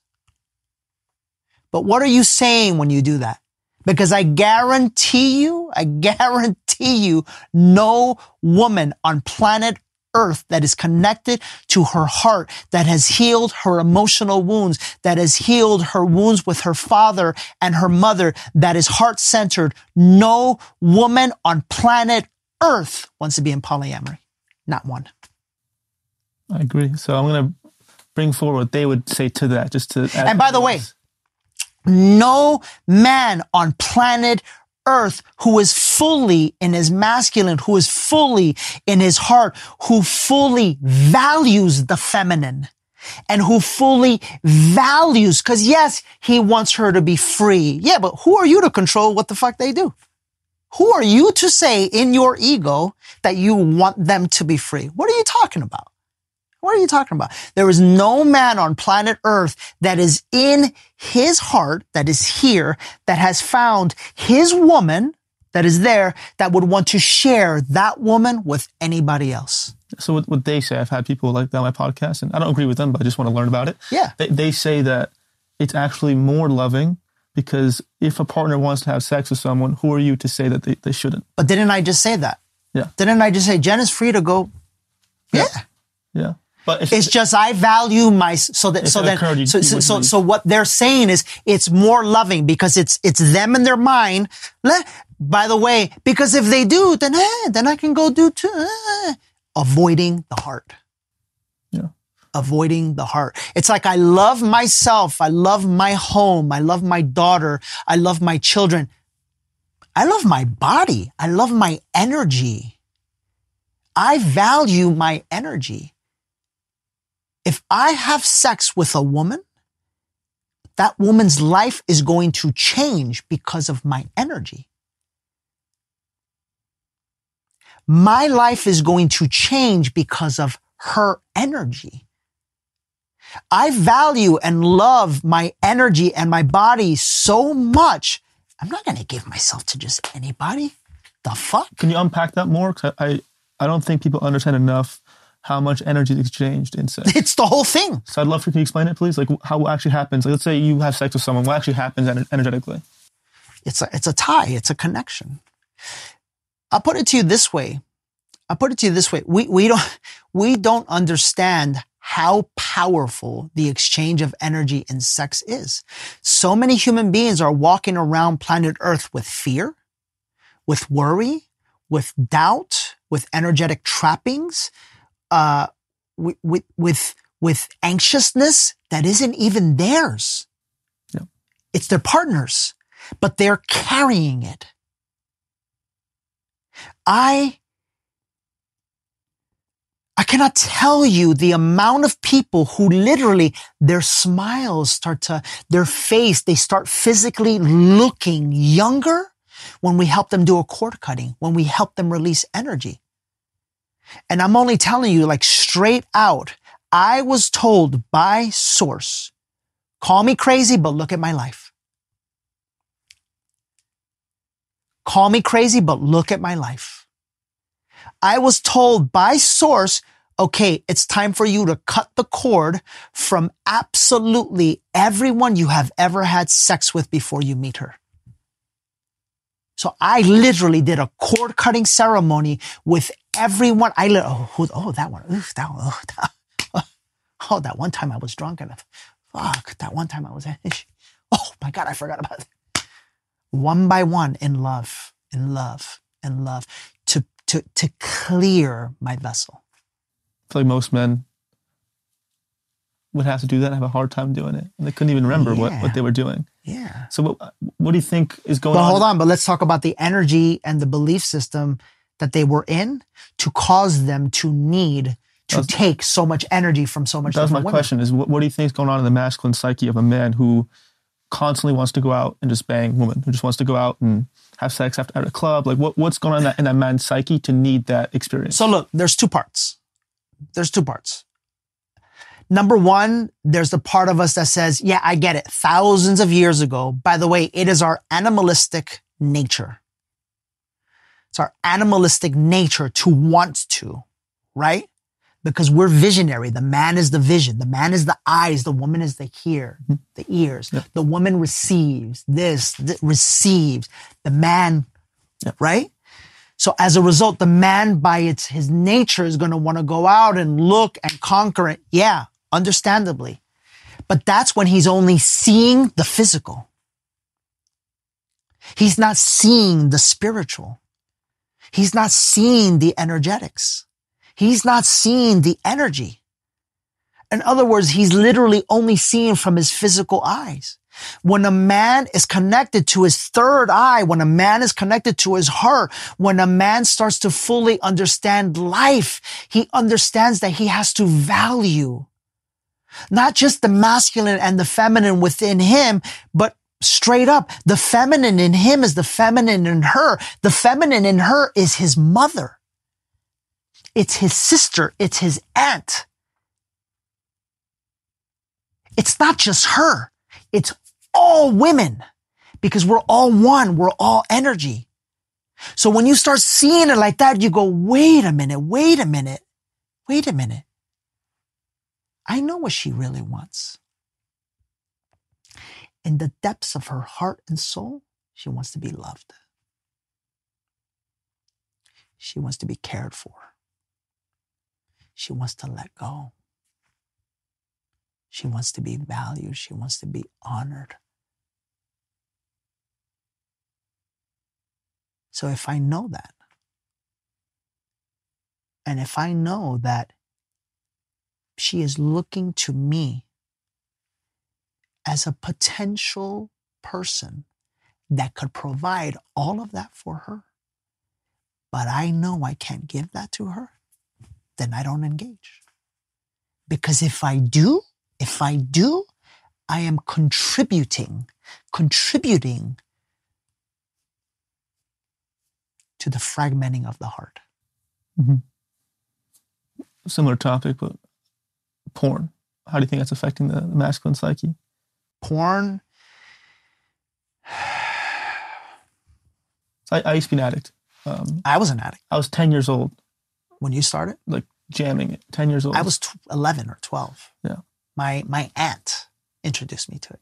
But what are you saying when you do that? Because I guarantee you, I guarantee you, no woman on planet earth that is connected to her heart, that has healed her emotional wounds, that has healed her wounds with her father and her mother, that is heart centered. No woman on planet earth wants to be in polyamory. Not one. I agree. So I'm going to bring forward what they would say to that, just to. and by the way, no man on planet earth who is fully in his masculine, who is fully in his heart, who fully values the feminine and who fully values, cause yes, he wants her to be free. Yeah, but who are you to control what the fuck they do? Who are you to say in your ego that you want them to be free? What are you talking about? What are you talking about? There is no man on planet earth that is in his heart, that is here, that has found his woman that is there that would want to share that woman with anybody else. So what, what they say, I've had people like that on my podcast, and I don't agree with them, but I just want to learn about it. Yeah. They, they say that it's actually more loving because if a partner wants to have sex with someone, who are you to say that they, they shouldn't? But didn't I just say that? Yeah. Didn't I just say Jen is free to go? Yeah. Yeah. But It's just I value my so that so that you- so, you so, so so what they're saying is it's more loving because it's it's them and their mind. By the way, because if they do, then eh, then I can go do too. eh. Avoiding the heart. Yeah. Avoiding the heart. It's like I love myself. I love my home. I love my daughter. I love my children. I love my body. I love my energy. I value my energy if I have sex with a woman, that woman's life is going to change because of my energy. My life is going to change because of her energy. I value and love my energy and my body so much. I'm not going to give myself to just anybody. The fuck? can you unpack that more? 'Cause I, I don't think people understand enough how much energy is exchanged in sex. It's the whole thing. So I'd love for you to explain it, please. Like how it actually happens. Like, let's say you have sex with someone. What actually happens energetically? It's a, it's a tie. It's a connection. I'll put it to you this way. I'll put it to you this way. We, we don't, we don't understand how powerful the exchange of energy in sex is. So many human beings are walking around planet earth with fear, with worry, with doubt, with energetic trappings, uh, with, with, with, with anxiousness that isn't even theirs. It's their partners, but they're carrying it. I, I cannot tell you the amount of people who literally their smiles start to, their face, they start physically looking younger when we help them do a cord cutting, when we help them release energy. And I'm only telling you like straight out, I was told by source, call me crazy, but look at my life. Call me crazy, but look at my life. I was told by source, okay, it's time for you to cut the cord from absolutely everyone you have ever had sex with before you meet her. So I literally did a cord cutting ceremony with everyone. I li- oh, who, oh that one, Oof, that one, oh that, oh, that one time I was drunk and fuck, that one time I was, oh my God, I forgot about it. One by one in love, in love, in love to, to, to clear my vessel. I feel like most men would have to do that and have a hard time doing it. And they couldn't even remember what, Yeah. what they were doing. Yeah. So what, what do you think is going But on? hold on, but let's talk about the energy and the belief system that they were in to cause them to need to That's- take so much energy from so much That was my women. question is what, what do you think is going on in the masculine psyche of a man who constantly wants to go out and just bang women, who just wants to go out and have sex after at a club? Like what, what's going on in that, in that man's psyche to need that experience? So look, there's two parts. There's two parts. Number one, there's the part of us that says, yeah, I get it. Thousands of years ago, by the way, it is our animalistic nature. It's our animalistic nature to want to, right? Because we're visionary. The man is the vision. The man is the eyes. The woman is the hear, mm-hmm. the ears. Yep. The woman receives this, th- receives. The man, Yep. right? So as a result, the man by its his nature is going to want to go out and look and conquer it. Yeah, understandably. But that's when he's only seeing the physical. He's not seeing the spiritual. He's not seeing the energetics. He's not seeing the energy. In other words, he's literally only seeing from his physical eyes. When a man is connected to his third eye, when a man is connected to his heart, when a man starts to fully understand life, he understands that he has to value not just the masculine and the feminine within him, but straight up, the feminine in him is the feminine in her. The feminine in her is his mother. It's his sister. It's his aunt. It's not just her. It's all women because we're all one. We're all energy. So when you start seeing it like that, you go, wait a minute, wait a minute, wait a minute. I know what she really wants. In the depths of her heart and soul, she wants to be loved. She wants to be cared for. She wants to let go. She wants to be valued. She wants to be honored. So if I know that, and if I know that she is looking to me as a potential person that could provide all of that for her, but I know I can't give that to her, then I don't engage. Because if I do, if I do, I am contributing, contributing to the fragmenting of the heart. Mm-hmm. Similar topic, but porn. How do you think that's affecting the, the masculine psyche? Porn, I, I used to be an addict. Um, I was an addict I was 10 years old, when you started. like jamming it. 10 years old. I was tw- 11 or 12. Yeah. My my aunt introduced me to it.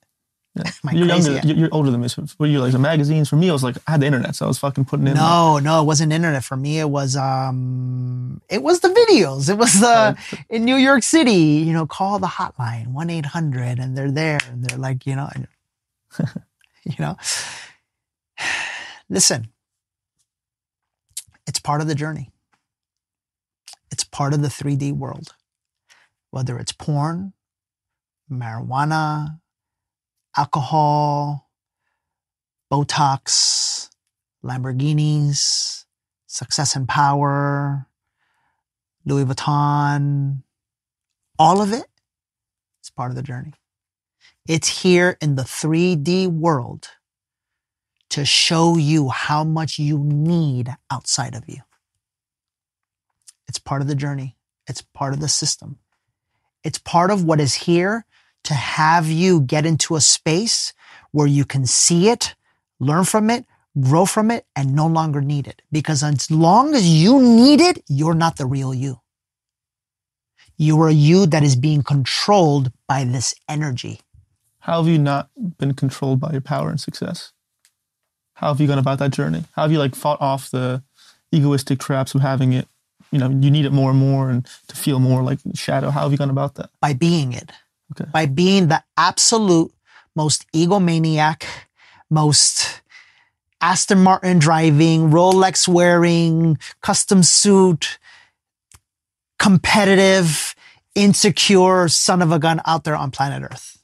Yeah. you're younger. You're, older than me. So are you like? The magazines for me, I was like, I had the internet, so I was fucking putting in. No, no, it wasn't internet for me. It was um it was the videos. It was the in New York City, you know, call the hotline 1-800 and they're there and they're like, you know, you know. Listen. It's part of the journey. It's part of the 3D world. Whether it's porn, marijuana, alcohol, Botox, Lamborghinis, success and power, Louis Vuitton, all of it, it's part of the journey. It's here in the 3D world to show you how much you need outside of you. It's part of the journey. It's part of the system. It's part of what is here to have you get into a space where you can see it, learn from it, grow from it, and no longer need it. Because as long as you need it, you're not the real you. You are a you that is being controlled by this energy. How have you not been controlled by your power and success? How have you gone about that journey? How have you like fought off the egoistic traps of having it? You know, you need it more and more and to feel more like shadow. How have you gone about that? By being it. Okay. By being the absolute most egomaniac, most Aston Martin driving, Rolex wearing, custom suit, competitive, insecure son of a gun out there on planet Earth.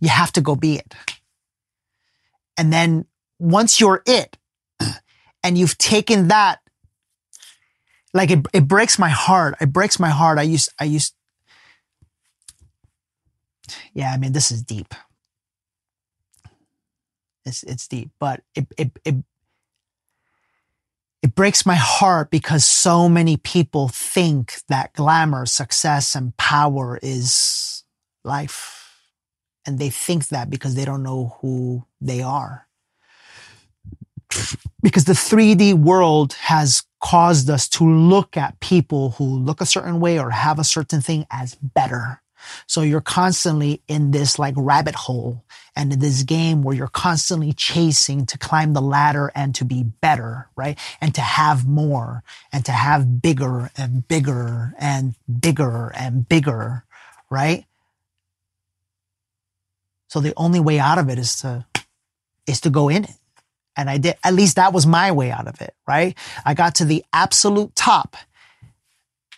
You have to go be it. And then once you're it and you've taken that, like it, it breaks my heart. It breaks my heart. I used, I used, yeah, I mean, this is deep. It's, it's deep, but it, it, it, it breaks my heart because so many people think that glamour, success, and power is life. And they think that because they don't know who they are because the 3D world has caused us to look at people who look a certain way or have a certain thing as better. So you're constantly in this like rabbit hole and in this game where you're constantly chasing to climb the ladder and to be better, right? And to have more and to have bigger and bigger and bigger and bigger, right? So the only way out of it is to, is to go in it. And I did, at least that was my way out of it, right? I got to the absolute top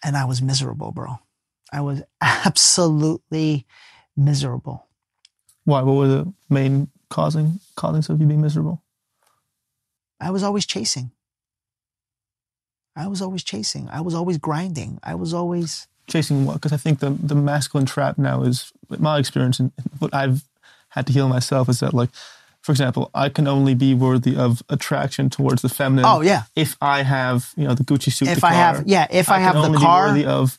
and I was miserable, bro. I was absolutely miserable. Why? What were the main causing causings of you being miserable? I was always chasing. I was always chasing. I was always grinding. I was always chasing what? Because I think the the masculine trap now is my experience and what I've had to heal myself is that like for example, I can only be worthy of attraction towards the feminine. Oh yeah. If I have, you know, the Gucci suit. If I have, yeah, if I, I have the car, worthy of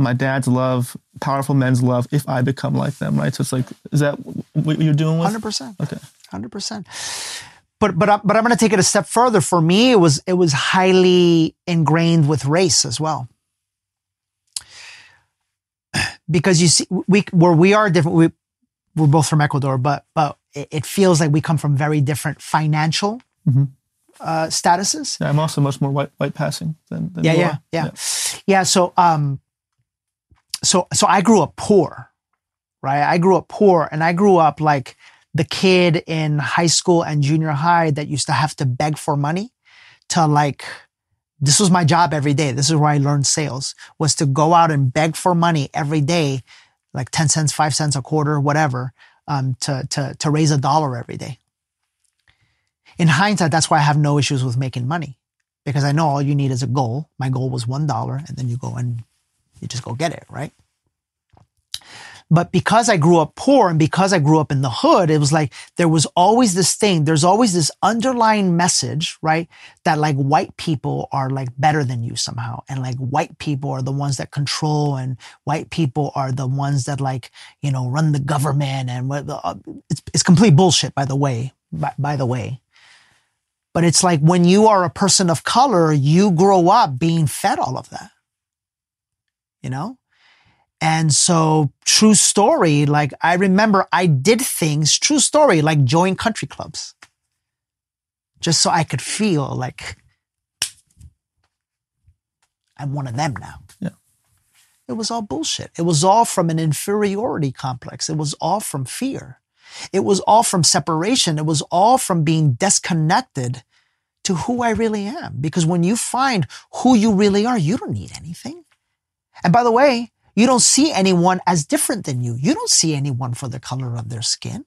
my dad's love, powerful men's love. If I become like them, right? So it's like, is that what you're doing with? Hundred percent. Okay. Hundred percent. But but but I'm going to take it a step further. For me, it was it was highly ingrained with race as well because you see we where we are different we we're both from Ecuador but but it, feels like we come from very different financial mm-hmm. uh, statuses. Yeah, I'm also much more white white passing than, than yeah, yeah, yeah, yeah, yeah. So um, so so I grew up poor, right? I grew up poor, and I grew up like the kid in high school and junior high that used to have to beg for money to like this was my job every day. This is where I learned sales was to go out and beg for money every day, like 10 cents, five cents a quarter, whatever, um, to, to, to raise a dollar every day. In hindsight, that's why I have no issues with making money because I know all you need is a goal. My goal was $1 and then you go and you just go get it, right? But because I grew up poor and because I grew up in the hood, it was like there was always this thing. There's always this underlying message, right? That like white people are like better than you somehow. And like white people are the ones that control and white people are the ones that like, you know, run the government and uh, it's, it's complete bullshit, by the way, by, by the way. But it's like when you are a person of color, you grow up being fed all of that. You know? And so true story, like I remember I did things, true story, like join country clubs. Just so I could feel like I'm one of them now. Yeah. It was all bullshit. It was all from an inferiority complex. It was all from fear. It was all from separation. It was all from being disconnected to who I really am. Because when you find who you really are, you don't need anything. And by the way, you don't see anyone as different than you. You don't see anyone for the color of their skin.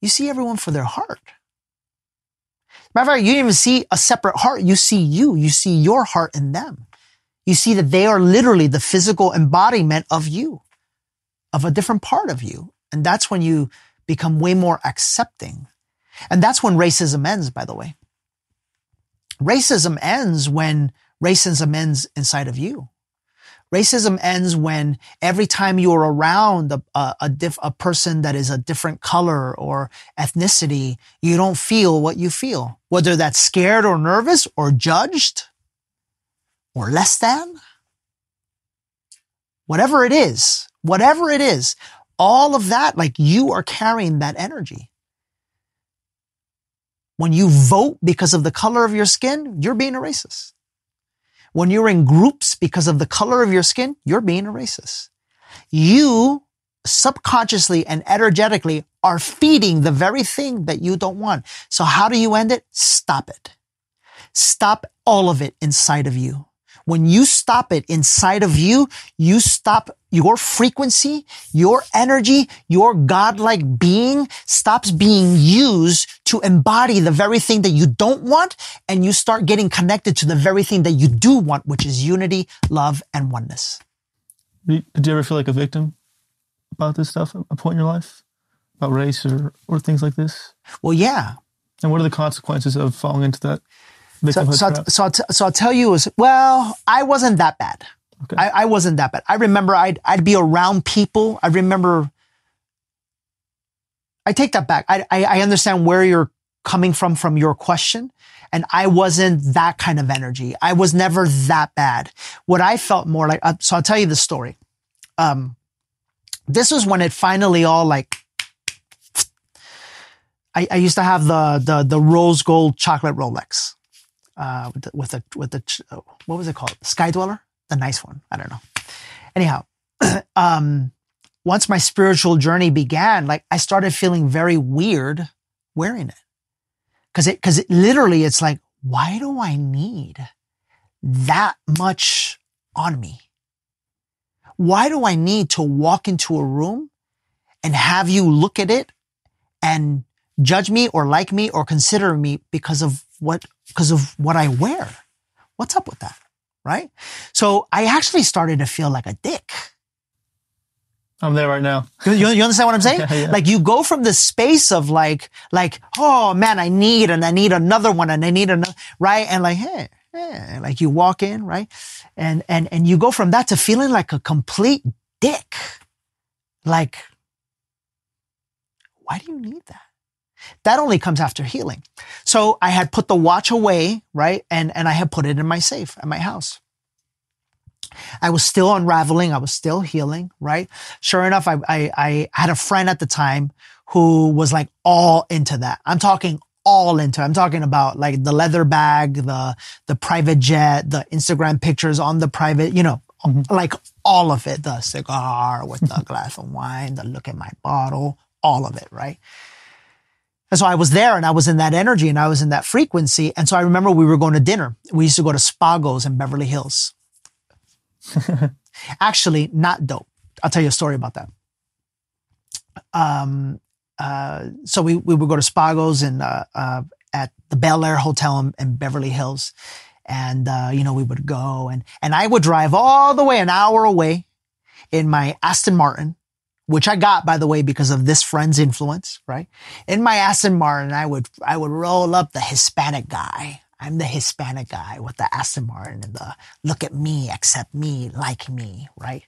You see everyone for their heart. Matter of fact, you didn't even see a separate heart. You see you. You see your heart in them. You see that they are literally the physical embodiment of you, of a different part of you. And that's when you become way more accepting. And that's when racism ends, by the way. Racism ends when racism ends inside of you. Racism ends when every time you're around a, a, a, diff, a person that is a different color or ethnicity, you don't feel what you feel, whether that's scared or nervous or judged or less than. Whatever it is, whatever it is, all of that, like you are carrying that energy. When you vote because of the color of your skin, you're being a racist. When you're in groups because of the color of your skin, you're being a racist. You subconsciously and energetically are feeding the very thing that you don't want. So how do you end it? Stop it. Stop all of it inside of you. When you stop it inside of you, you stop your frequency, your energy, your godlike being stops being used to embody the very thing that you don't want. And you start getting connected to the very thing that you do want, which is unity, love, and oneness. Did you ever feel like a victim about this stuff at a point in your life? About race or, or things like this? Well, yeah. And what are the consequences of falling into that so, so, so, I'll t- so I'll tell you is, well, I wasn't that bad. Okay. I, I wasn't that bad. I remember I'd, I'd be around people. I remember, I take that back. I, I, I understand where you're coming from, from your question. And I wasn't that kind of energy. I was never that bad. What I felt more like, uh, so I'll tell you the story. Um, this was when it finally all like, I, I used to have the, the, the rose gold chocolate Rolex uh, with the, with the, what was it called? Sky Dweller, the nice one. I don't know. Anyhow, um, once my spiritual journey began, like I started feeling very weird wearing it, because it because it literally it's like, why do I need that much on me? Why do I need to walk into a room and have you look at it and judge me or like me or consider me because of what, because of what I wear. What's up with that? Right. So I actually started to feel like a dick. I'm there right now. you, you understand what I'm saying? yeah, yeah. Like you go from the space of like, like, oh man, I need and I need another one and I need another, right? And like, hey, hey, like you walk in, right? And, and, and you go from that to feeling like a complete dick. Like, why do you need that? That only comes after healing. So I had put the watch away, right? And, and I had put it in my safe at my house. I was still unraveling. I was still healing, right? Sure enough, I, I, I had a friend at the time who was like all into that. I'm talking all into. It. I'm talking about like the leather bag, the the private jet, the Instagram pictures on the private, you know, mm-hmm. like all of it. The cigar with the glass of wine, the look at my bottle, all of it, right? And so I was there and I was in that energy and I was in that frequency. And so I remember we were going to dinner. We used to go to Spago's in Beverly Hills. Actually, not dope. I'll tell you a story about that. Um, uh, so we, we would go to Spago's and, uh, uh, at the Bel Air Hotel in, in Beverly Hills. And, uh, you know, we would go and, and I would drive all the way an hour away in my Aston Martin which I got, by the way, because of this friend's influence, right? In my Aston Martin, I would, I would roll up the Hispanic guy. I'm the Hispanic guy with the Aston Martin and the look at me, accept me, like me, right?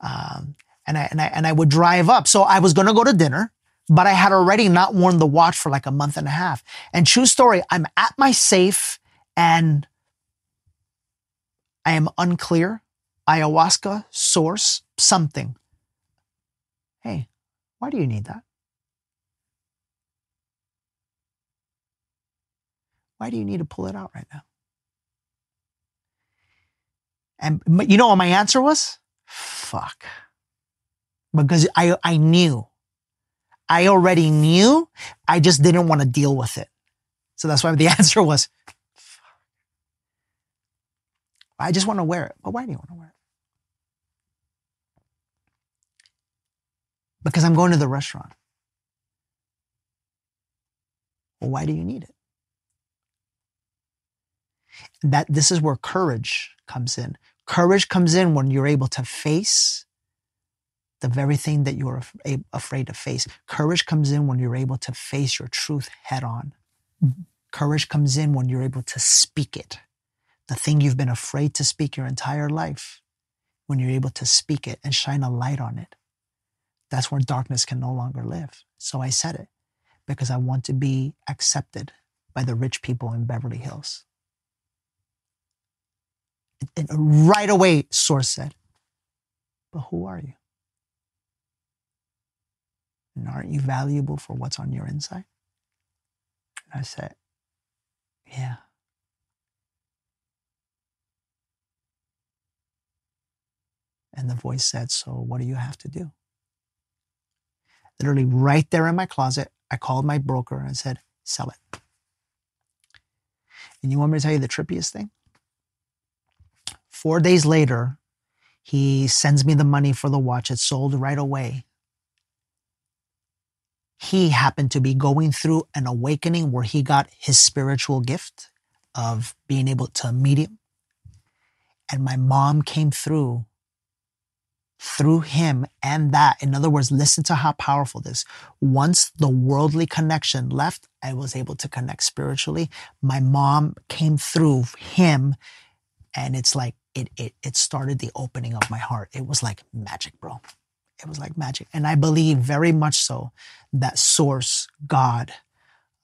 Um, and I, and I, and I would drive up. So I was to go to dinner, but I had already not worn the watch for like a month and a half. And true story, I'm at my safe and I am unclear. Ayahuasca source, something Hey, why do you need that? Why do you need to pull it out right now? And you know what my answer was? Fuck. Because I, I knew. I already knew. I just didn't want to deal with it. So that's why the answer was, fuck. I just want to wear it. But why do you want to wear it? Because I'm going to the restaurant. Well, why do you need it? That this is where courage comes in. Courage comes in when you're able to face the very thing that you're af- afraid to face. Courage comes in when you're able to face your truth head on. Mm-hmm. Courage comes in when you're able to speak it. The thing you've been afraid to speak your entire life, when you're able to speak it and shine a light on it. That's where darkness can no longer live. So I said it because I want to be accepted by the rich people in Beverly Hills. And right away, Source said, But who are you? And aren't you valuable for what's on your inside? And I said, Yeah. And the voice said, So what do you have to do? Literally, right there in my closet, I called my broker and said, Sell it. And you want me to tell you the trippiest thing? Four days later, he sends me the money for the watch. It sold right away he happened to be going through an awakening where he got his spiritual gift of being able to medium. And my mom came through through him and that. In other words, listen to how powerful this. Once the worldly connection left, I was able to connect spiritually. My mom came through him and it's like it it it started the opening of my heart. It was like magic, bro. It was like magic. And I believe very much so that source, God,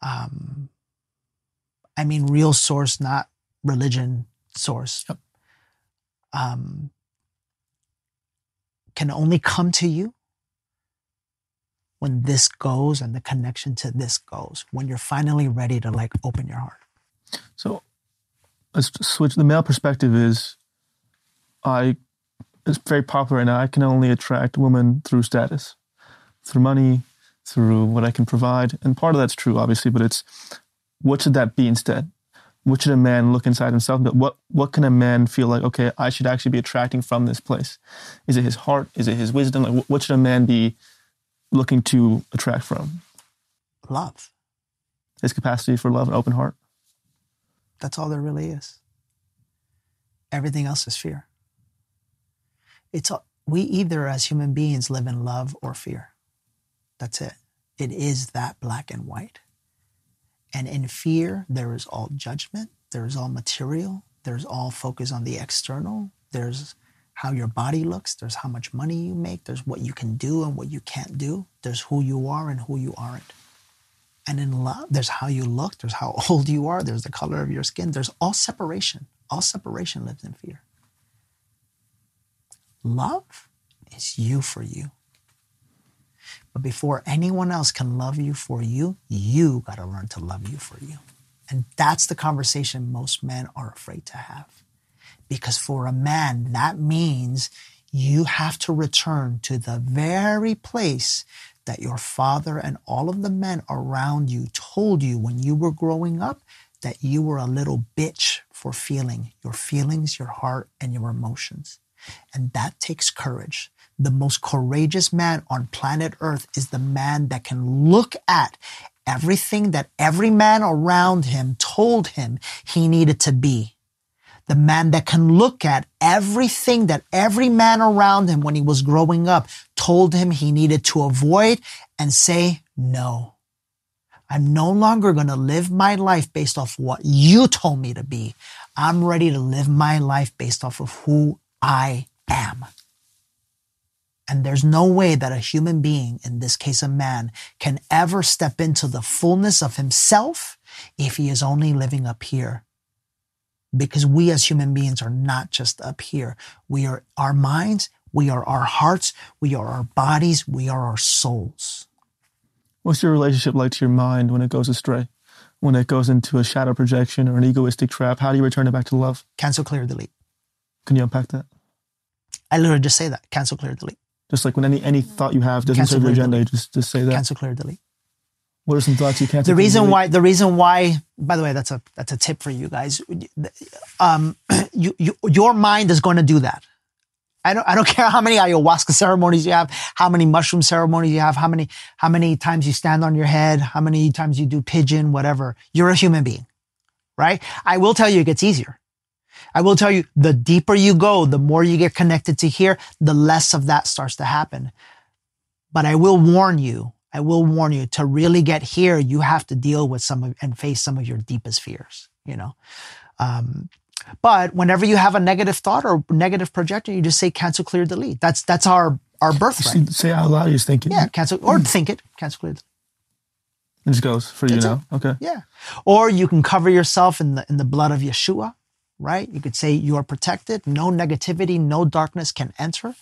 um, I mean, real source, not religion source, yep. um, can only come to you when this goes and the connection to this goes, when you're finally ready to like open your heart. So let's switch. The male perspective is I it's very popular right now. I can only attract women through status, through money, through what I can provide. And part of that's true, obviously, but it's what should that be instead? What should a man look inside himself? But what what can a man feel like? Okay, I should actually be attracting from this place. Is it his heart? Is it his wisdom? Like, what should a man be looking to attract from? Love. His capacity for love and open heart. That's all there really is. Everything else is fear. It's we either as human beings live in love or fear. That's it. It is that black and white. And in fear, there is all judgment, there is all material, there's all focus on the external, there's how your body looks, there's how much money you make, there's what you can do and what you can't do, there's who you are and who you aren't. And in love, there's how you look, there's how old you are, there's the color of your skin, there's all separation. All separation lives in fear. Love is you for you. But before anyone else can love you for you, you got to learn to love you for you. And that's the conversation most men are afraid to have. Because for a man, that means you have to return to the very place that your father and all of the men around you told you when you were growing up that you were a little bitch for feeling your feelings, your heart, and your emotions. And that takes courage. The most courageous man on planet Earth is the man that can look at everything that every man around him told him he needed to be. The man that can look at everything that every man around him when he was growing up told him he needed to avoid and say, no. I'm no longer going to live my life based off what you told me to be. I'm ready to live my life based off of who I am. And there's no way that a human being, in this case a man, can ever step into the fullness of himself if he is only living up here. Because we as human beings are not just up here. We are our minds, we are our hearts, we are our bodies, we are our souls. What's your relationship like to your mind when it goes astray? When it goes into a shadow projection or an egoistic trap? How do you return it back to love? Cancel, clear, delete. Can you unpack that? I literally just say that. Cancel, clear, delete. Just like when any any thought you have doesn't Cancel, serve your agenda, delete. just just say that. Cancel, clear, delete. What are some thoughts you cancel? The reason delete? why the reason why by the way, that's a that's a tip for you guys. Um, you, you your mind is going to do that. I don't I don't care how many ayahuasca ceremonies you have, how many mushroom ceremonies you have, how many how many times you stand on your head, how many times you do pigeon, whatever. You're a human being. right? I will tell you it gets easier. I will tell you the deeper you go, the more you get connected to here, the less of that starts to happen. But I will warn you, I will warn you to really get here, you have to deal with some of and face some of your deepest fears, you know. Um, but whenever you have a negative thought or negative projection, you just say cancel, clear, delete. That's that's our our birthright. Say out loud, you're thinking. Yeah, cancel or think it, cancel, clear. It just goes for you now. Okay. Yeah. Or you can cover yourself in the in the blood of Yeshua, right? You could say you are protected. No negativity, no darkness can enter.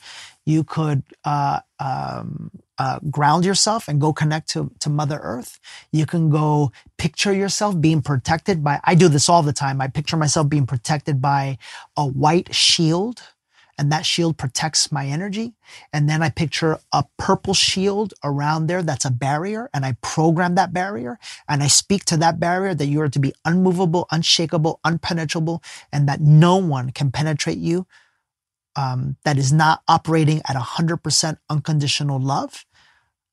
You could uh, um, uh, ground yourself and go connect to, to Mother Earth. You can go picture yourself being protected by, I do this all the time. I picture myself being protected by a white shield and that shield protects my energy. And then I picture a purple shield around there that's a barrier, and I program that barrier, and I speak to that barrier that you are to be unmovable, unshakable, unpenetrable, and that no one can penetrate you. Um, that is not operating at 100% unconditional love.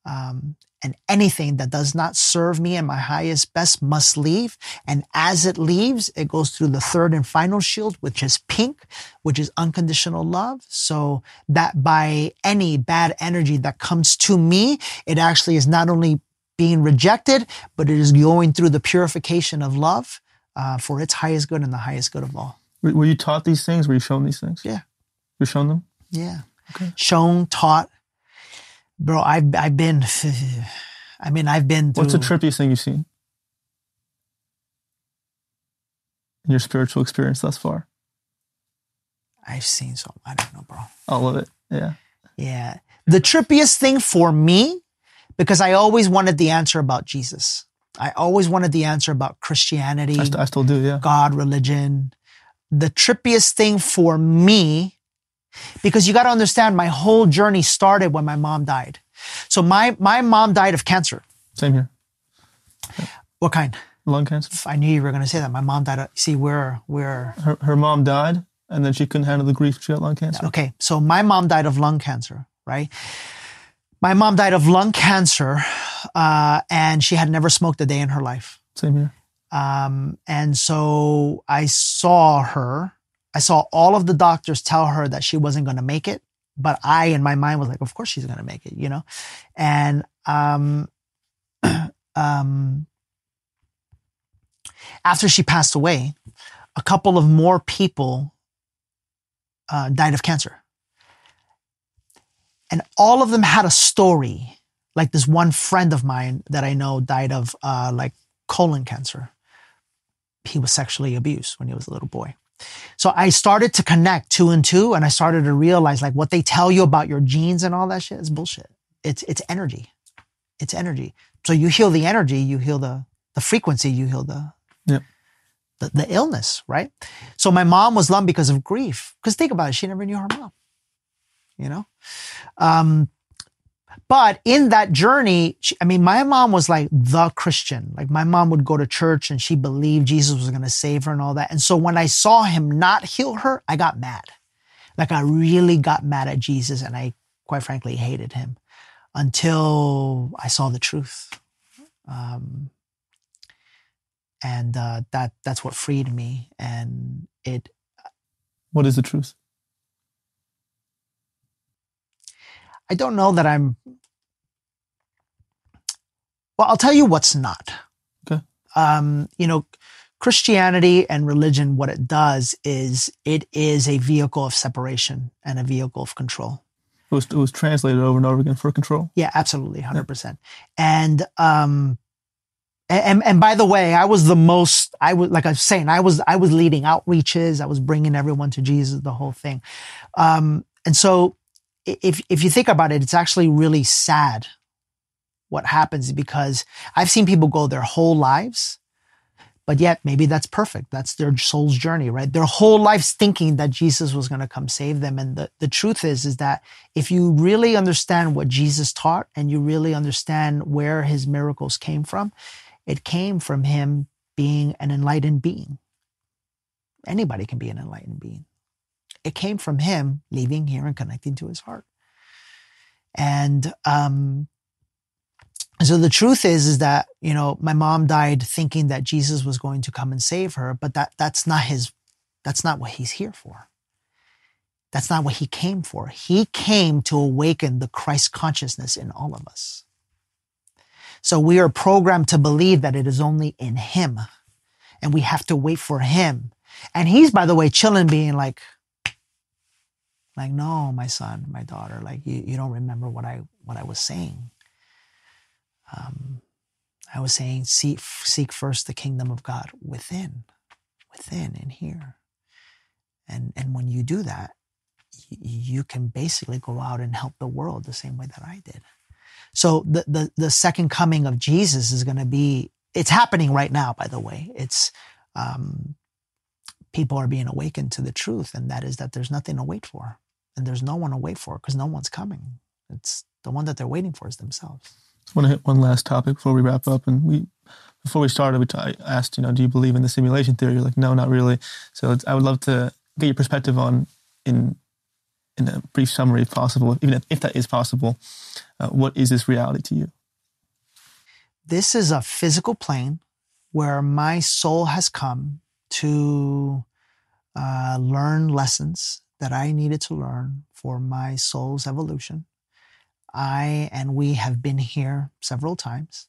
Um, and anything that does not serve me and my highest best must leave. And as it leaves, it goes through the third and final shield, which is pink, which is unconditional love. So that by any bad energy that comes to me, it actually is not only being rejected, but it is going through the purification of love uh, for its highest good and the highest good of all. Were, you taught these things? Were you shown these things? Yeah. You're shown them? Yeah. Okay. Shown, taught. Bro, I've, I've been, I mean, I've been through. What's the trippiest thing you've seen in your spiritual experience thus far? I've seen so, I don't know, bro. All of it. Yeah. Yeah. The trippiest thing for me, because I always wanted the answer about Jesus. I always wanted the answer about Christianity, I, st- I still do. Yeah. God, religion. The trippiest thing for me, because you got to understand, my whole journey started when my mom died. So my my mom died of cancer. Same here. What kind? Lung cancer. I knew you were going to say that. My mom died. Of, see, we're we're Her, her mom died, and then she couldn't handle the grief. She had lung cancer. okay. So my mom died of lung cancer, right? My mom died of lung cancer, uh, and she had never smoked a day in her life. Same here. Um, and so I saw her. I saw all of the doctors tell her that she wasn't going to make it, but I, in my mind, was like, "Of course she's going to make it," you know. And um, um, after she passed away, a couple of more people uh, died of cancer, and all of them had a story. Like this one friend of mine that I know died of uh, like colon cancer. He was sexually abused when he was a little boy. So I started to connect two and two, and I started to realize like what they tell you about your genes and all that shit is bullshit. It's it's energy. It's energy. So you heal the energy, you heal the the frequency, you heal the Yep. the, the illness, right? So my mom was lump because of grief. Because think about it, she never knew her mom. You know? Um, but in that journey, she, I mean, my mom was like the Christian. Like my mom would go to church and she believed Jesus was going to save her and all that. And so when I saw him not heal her, I got mad. Like I really got mad at Jesus and I quite frankly hated him until I saw the truth. Um, and uh, that that's what freed me. And it What is the truth? I don't know that I'm. Well, I'll tell you what's not. Okay. Um, you know, Christianity and religion, what it does is it is a vehicle of separation and a vehicle of control. It was, it was translated over and over again for control. Yeah, absolutely, hundred percent. And um, and and by the way, I was the most. I was like I was saying, I was I was leading outreaches. I was bringing everyone to Jesus, the whole thing. Um, and so, if if you think about it, it's actually really sad what happens because I've seen people go their whole lives, but yet maybe that's perfect. That's their soul's journey, right? Their whole lives thinking that Jesus was going to come save them. And the, the truth is, is that if you really understand what Jesus taught and you really understand where his miracles came from, it came from him being an enlightened being. Anybody can be an enlightened being. It came from him leaving here and connecting to his heart. And um, And so the truth is, is that, you know, my mom died thinking that Jesus was going to come and save her, but that, that's not his, that's not what he's here for. That's not what he came for. He came to awaken the Christ consciousness in all of us. So we are programmed to believe that it is only in him and we have to wait for him. And he's, by the way, chilling, being like, like, no, my son, my daughter, like you, you don't remember what I, what I was saying. Um, I was saying, seek, seek first the kingdom of God within, within in here. And, and when you do that, you can basically go out and help the world the same way that I did. So the, the, the second coming of Jesus is going to be, it's happening right now, by the way. It's, um, people are being awakened to the truth. And that is that there's nothing to wait for and there's no one to wait for because no one's coming. It's the one that they're waiting for is themselves. I want to hit one last topic before we wrap up. And we, before we started, we t- I asked, you know, do you believe in the simulation theory? You're like, no, not really. So I would love to get your perspective on in in a brief summary, if possible, even if, if that is possible, uh, what is this reality to you? This is a physical plane where my soul has come to uh, learn lessons that I needed to learn for my soul's evolution. I and we have been here several times.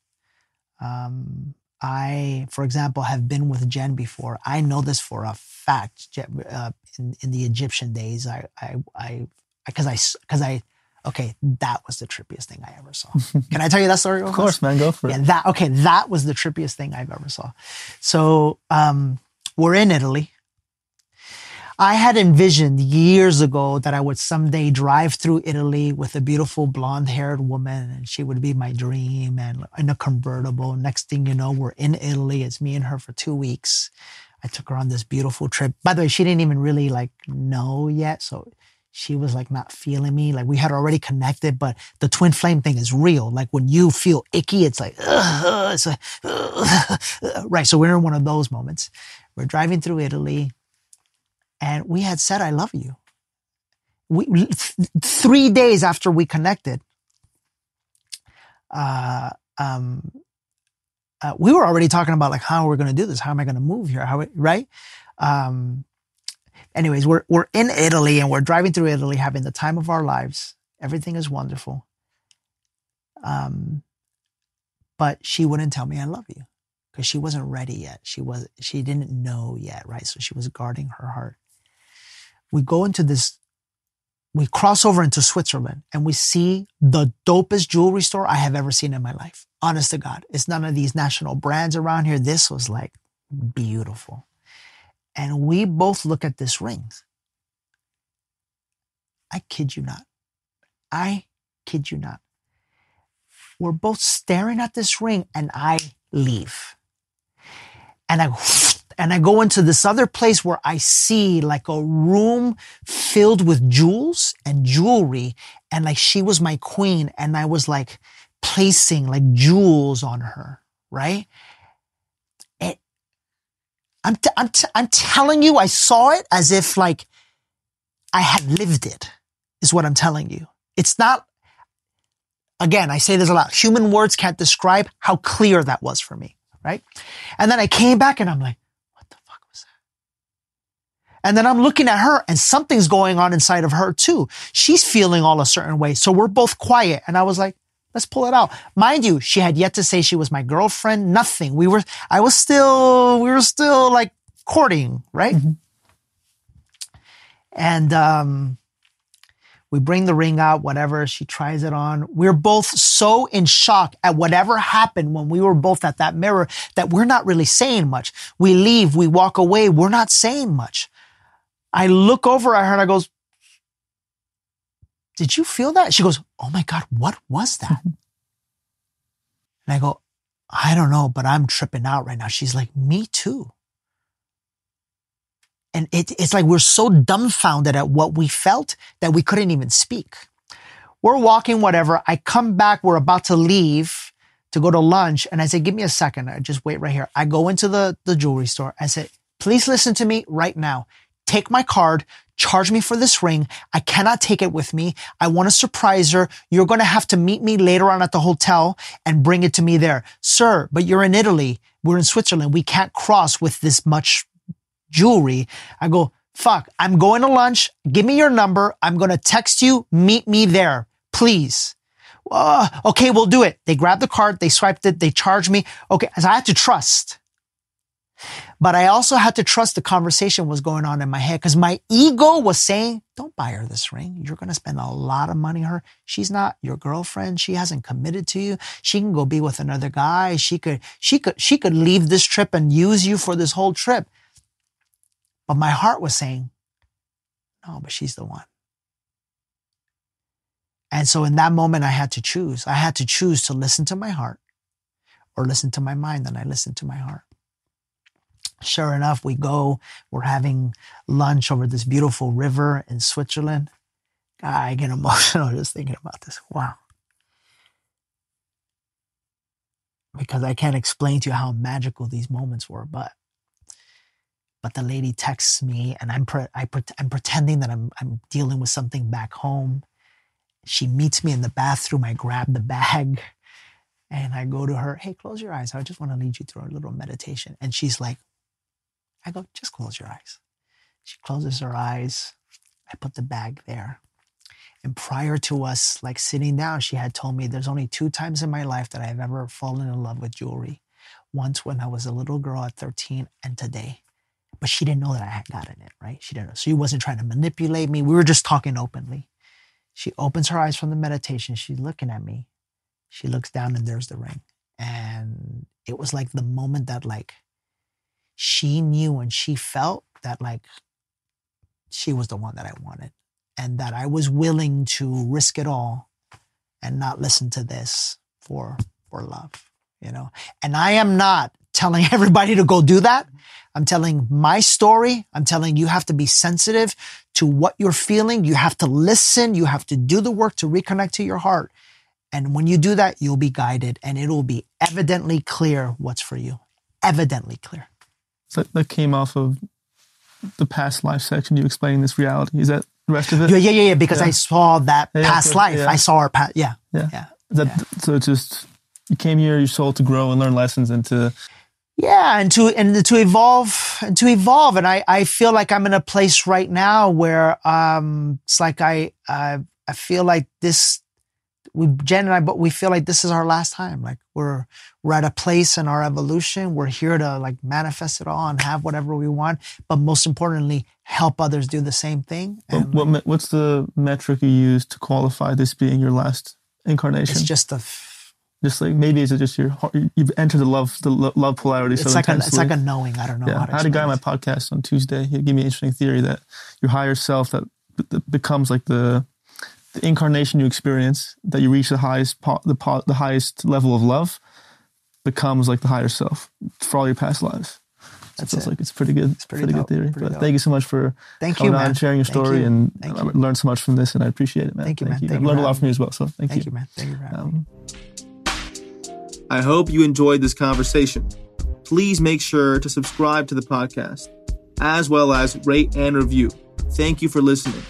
Um, I, for example, have been with Jen before. I know this for a fact. Uh, in, in the Egyptian days, I, I, I, because I, because I, okay, that was the trippiest thing I ever saw. Can I tell you that story? of course, man, go for yeah, it. That okay, that was the trippiest thing I've ever saw. So um, we're in Italy. I had envisioned years ago that I would someday drive through Italy with a beautiful blonde haired woman and she would be my dream and in a convertible. Next thing you know, we're in Italy. It's me and her for two weeks. I took her on this beautiful trip. By the way, she didn't even really like know yet. So she was like not feeling me. Like we had already connected, but the twin flame thing is real. Like when you feel icky, it's like, it's like, right. So we're in one of those moments. We're driving through Italy and we had said, I love you. We, th- three days after we connected, uh, um, uh, we were already talking about like how we're going to do this. How am I going to move here? How, right? Um, anyways, we're, we're in Italy and we're driving through Italy, having the time of our lives. Everything is wonderful. Um, but she wouldn't tell me I love you because she wasn't ready yet. She was, she didn't know yet. Right. So she was guarding her heart we go into this, we cross over into Switzerland and we see the dopest jewelry store I have ever seen in my life. Honest to God. It's none of these national brands around here. This was like beautiful. And we both look at this ring. I kid you not. I kid you not. We're both staring at this ring and I leave. And I and I go into this other place where I see like a room filled with jewels and jewelry. And like she was my queen. And I was like placing like jewels on her, right? It, I'm, t- I'm, t- I'm telling you, I saw it as if like I had lived it, is what I'm telling you. It's not, again, I say this a lot. Human words can't describe how clear that was for me, right? And then I came back and I'm like, and then I'm looking at her and something's going on inside of her too. She's feeling all a certain way. So we're both quiet. And I was like, let's pull it out. Mind you, she had yet to say she was my girlfriend. Nothing. We were, I was still, we were still like courting, right? Mm-hmm. And, um, we bring the ring out, whatever. She tries it on. We're both so in shock at whatever happened when we were both at that mirror that we're not really saying much. We leave, we walk away. We're not saying much. I look over at her and I goes, did you feel that? She goes, oh my God, what was that? and I go, I don't know, but I'm tripping out right now. She's like, me too. And it, it's like we're so dumbfounded at what we felt that we couldn't even speak. We're walking, whatever. I come back. We're about to leave to go to lunch. And I say, give me a second. I just wait right here. I go into the, the jewelry store. I said, please listen to me right now take my card, charge me for this ring. I cannot take it with me. I want to surprise her. You're going to have to meet me later on at the hotel and bring it to me there. Sir, but you're in Italy. We're in Switzerland. We can't cross with this much jewelry. I go, fuck, I'm going to lunch. Give me your number. I'm going to text you. Meet me there, please. Uh, okay, we'll do it. They grabbed the card. They swiped it. They charged me. Okay. So I had to trust. But I also had to trust the conversation was going on in my head because my ego was saying, don't buy her this ring. You're going to spend a lot of money on her. She's not your girlfriend. She hasn't committed to you. She can go be with another guy. She could, she could, she could leave this trip and use you for this whole trip. But my heart was saying, no, but she's the one. And so in that moment, I had to choose. I had to choose to listen to my heart or listen to my mind. And I listened to my heart. Sure enough, we go, we're having lunch over this beautiful river in Switzerland. I get emotional just thinking about this. Wow. Because I can't explain to you how magical these moments were, but but the lady texts me and I'm pre- I pre- I'm pretending that I'm I'm dealing with something back home. She meets me in the bathroom. I grab the bag and I go to her, "Hey, close your eyes. I just want to lead you through a little meditation." And she's like, I go, just close your eyes. She closes her eyes. I put the bag there. And prior to us like sitting down, she had told me there's only two times in my life that I've ever fallen in love with jewelry. Once when I was a little girl at 13 and today. But she didn't know that I had gotten it, right? She didn't know. She wasn't trying to manipulate me. We were just talking openly. She opens her eyes from the meditation. She's looking at me. She looks down and there's the ring. And it was like the moment that like she knew and she felt that like she was the one that I wanted and that I was willing to risk it all and not listen to this for for love, you know. And I am not telling everybody to go do that. I'm telling my story. I'm telling you have to be sensitive to what you're feeling. You have to listen. You have to do the work to reconnect to your heart. And when you do that, you'll be guided and it'll be evidently clear what's for you. Evidently clear that, that came off of the past life section you explaining this reality. Is that the rest of it? Yeah yeah yeah, yeah because yeah. i saw that yeah, past life. i saw our past yeah yeah. yeah that, so it's just you came here your soul to grow and learn lessons and to yeah and to and to evolve and to evolve. And i i feel like i'm in a place right now where um it's like i uh, i feel like this we Jen and I, but we feel like this is our last time. Like we're we're at a place in our evolution. We're here to like manifest it all and have whatever we want, but most importantly, help others do the same thing. And what, what what's the metric you use to qualify this being your last incarnation? It's just a. F- just like maybe it's just your heart, you've entered the love the love polarity it's so like intensely. A, it's like a knowing. I don't know. Yeah, I had a guy on my podcast on Tuesday. He gave me an interesting theory that your higher self that, that becomes like the the incarnation you experience, that you reach the highest the, the highest level of love, becomes like the higher self for all your past lives. That feels it. like it's pretty good. It's pretty, pretty good theory. Pretty but dope. thank you so much for thank coming you, man. on, sharing your story, you. and I learned so much from this, and I appreciate it, man. Thank you, thank man. You. Thank I've learned a lot from you as well. So thank, thank you. you, man. Thank you, man. Um, I hope you enjoyed this conversation. Please make sure to subscribe to the podcast, as well as rate and review. Thank you for listening.